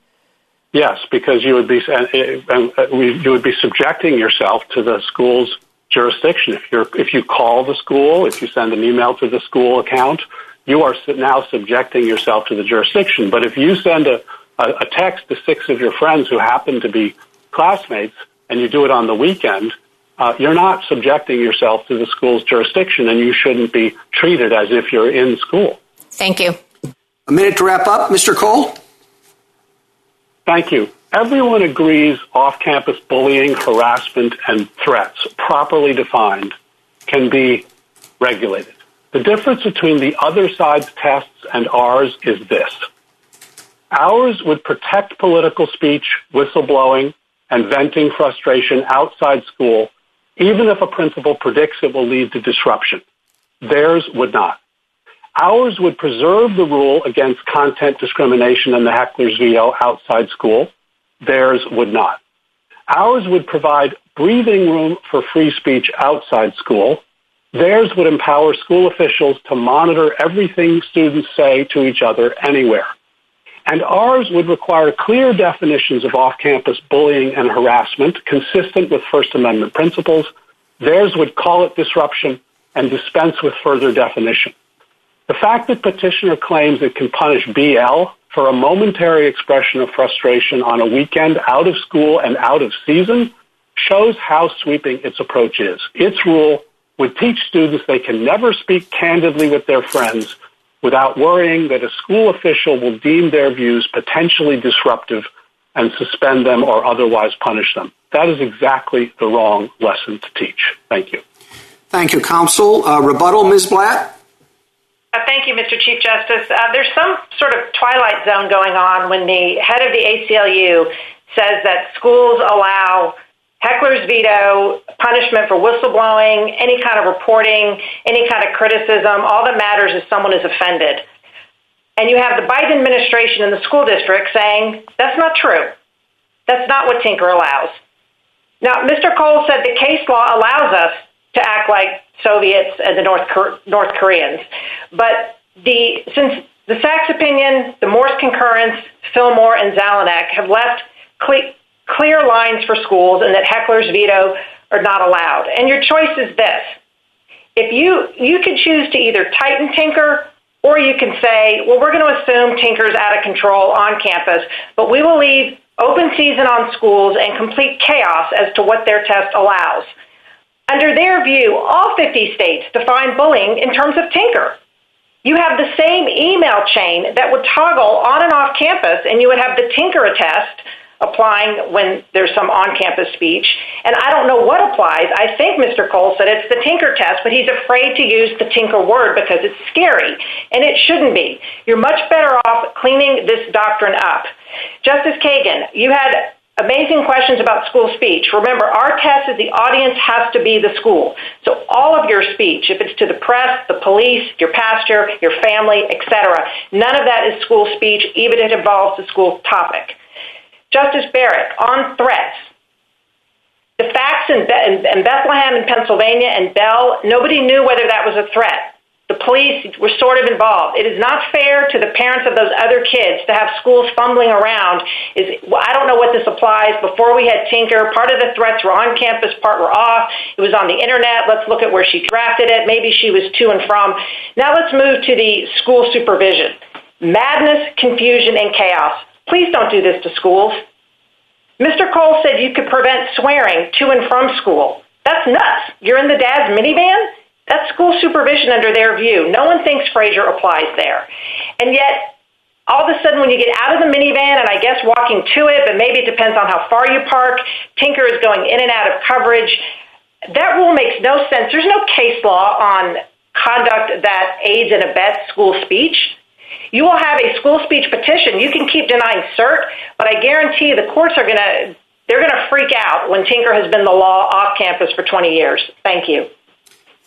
Yes, because you would be you would be subjecting yourself to the school's jurisdiction. If you're if you call the school, if you send an email to the school account, you are now subjecting yourself to the jurisdiction. But if you send a, a text to six of your friends who happen to be classmates and you do it on the weekend, uh, you're not subjecting yourself to the school's jurisdiction and you shouldn't be treated as if you're in school. Thank you. A minute to wrap up, Mr. Cole. Thank you. Everyone agrees off campus bullying, harassment, and threats, properly defined, can be regulated. The difference between the other side's tests and ours is this. Ours would protect political speech, whistleblowing, and venting frustration outside school, even if a principal predicts it will lead to disruption. Theirs would not. Ours would preserve the rule against content discrimination in the heckler's veto outside school. Theirs would not. Ours would provide breathing room for free speech outside school. Theirs would empower school officials to monitor everything students say to each other anywhere. And ours would require clear definitions of off-campus bullying and harassment consistent with First Amendment principles. Theirs would call it disruption and dispense with further definition. The fact that petitioner claims it can punish BL for a momentary expression of frustration on a weekend out of school and out of season shows how sweeping its approach is. Its rule would teach students they can never speak candidly with their friends without worrying that a school official will deem their views potentially disruptive and suspend them or otherwise punish them. That is exactly the wrong lesson to teach. Thank you. Thank you, counsel. Uh, rebuttal, Ms. Blatt? Uh, thank you, Mr. Chief Justice. Uh, there's some sort of twilight zone going on when the head of the ACLU says that schools allow heckler's veto, punishment for whistleblowing, any kind of reporting, any kind of criticism. All that matters is someone is offended. And you have the Biden administration and the school district saying that's not true. That's not what Tinker allows. Now, Mr. Cole said the case law allows us to act like Soviets and the North, North Koreans. But the since the Saxe opinion, the Morse concurrence, Fillmore, and Zamecnik have left cle- clear lines for schools and that heckler's veto are not allowed. And your choice is this. If you you can choose to either tighten Tinker or you can say, well, we're going to assume Tinker's out of control on campus, but we will leave open season on schools and complete chaos as to what their test allows. Under their view, all 50 states define bullying in terms of Tinker. You have the same email chain that would toggle on and off campus, and you would have the Tinker test applying when there's some on-campus speech. And I don't know what applies. I think Mr. Cole said it's the Tinker test, but he's afraid to use the Tinker word because it's scary, and it shouldn't be. You're much better off cleaning this doctrine up. Justice Kagan, you had amazing questions about school speech. Remember, our test is the audience has to be the school. So all of your speech, if it's to the press, the police, your pastor, your family, etc., none of that is school speech, even if it involves the school topic. Justice Barrett, on threats, the facts in, Bethlehem in Pennsylvania and Bell, nobody knew whether that was a threat. The police were sort of involved. It is not fair to the parents of those other kids to have schools fumbling around. Is I don't know what this applies. Before we had Tinker, part of the threats were on campus, part were off. It was on the internet. Let's look at where she drafted it. Maybe she was to and from. Now let's move to the school supervision. Madness, confusion, and chaos. Please don't do this to schools. Mr. Cole said you could prevent swearing to and from school. That's nuts. You're in the dad's minivan? That's school supervision under their view. No one thinks Fraser applies there. And yet, all of a sudden, when you get out of the minivan, and I guess walking to it, maybe it depends on how far you park, Tinker is going in and out of coverage. That rule makes no sense. There's no case law on conduct that aids and abets school speech. You will have a school speech petition. You can keep denying cert, but I guarantee the courts are going to they're going to freak out when Tinker has been the law off campus for 20 years. Thank you.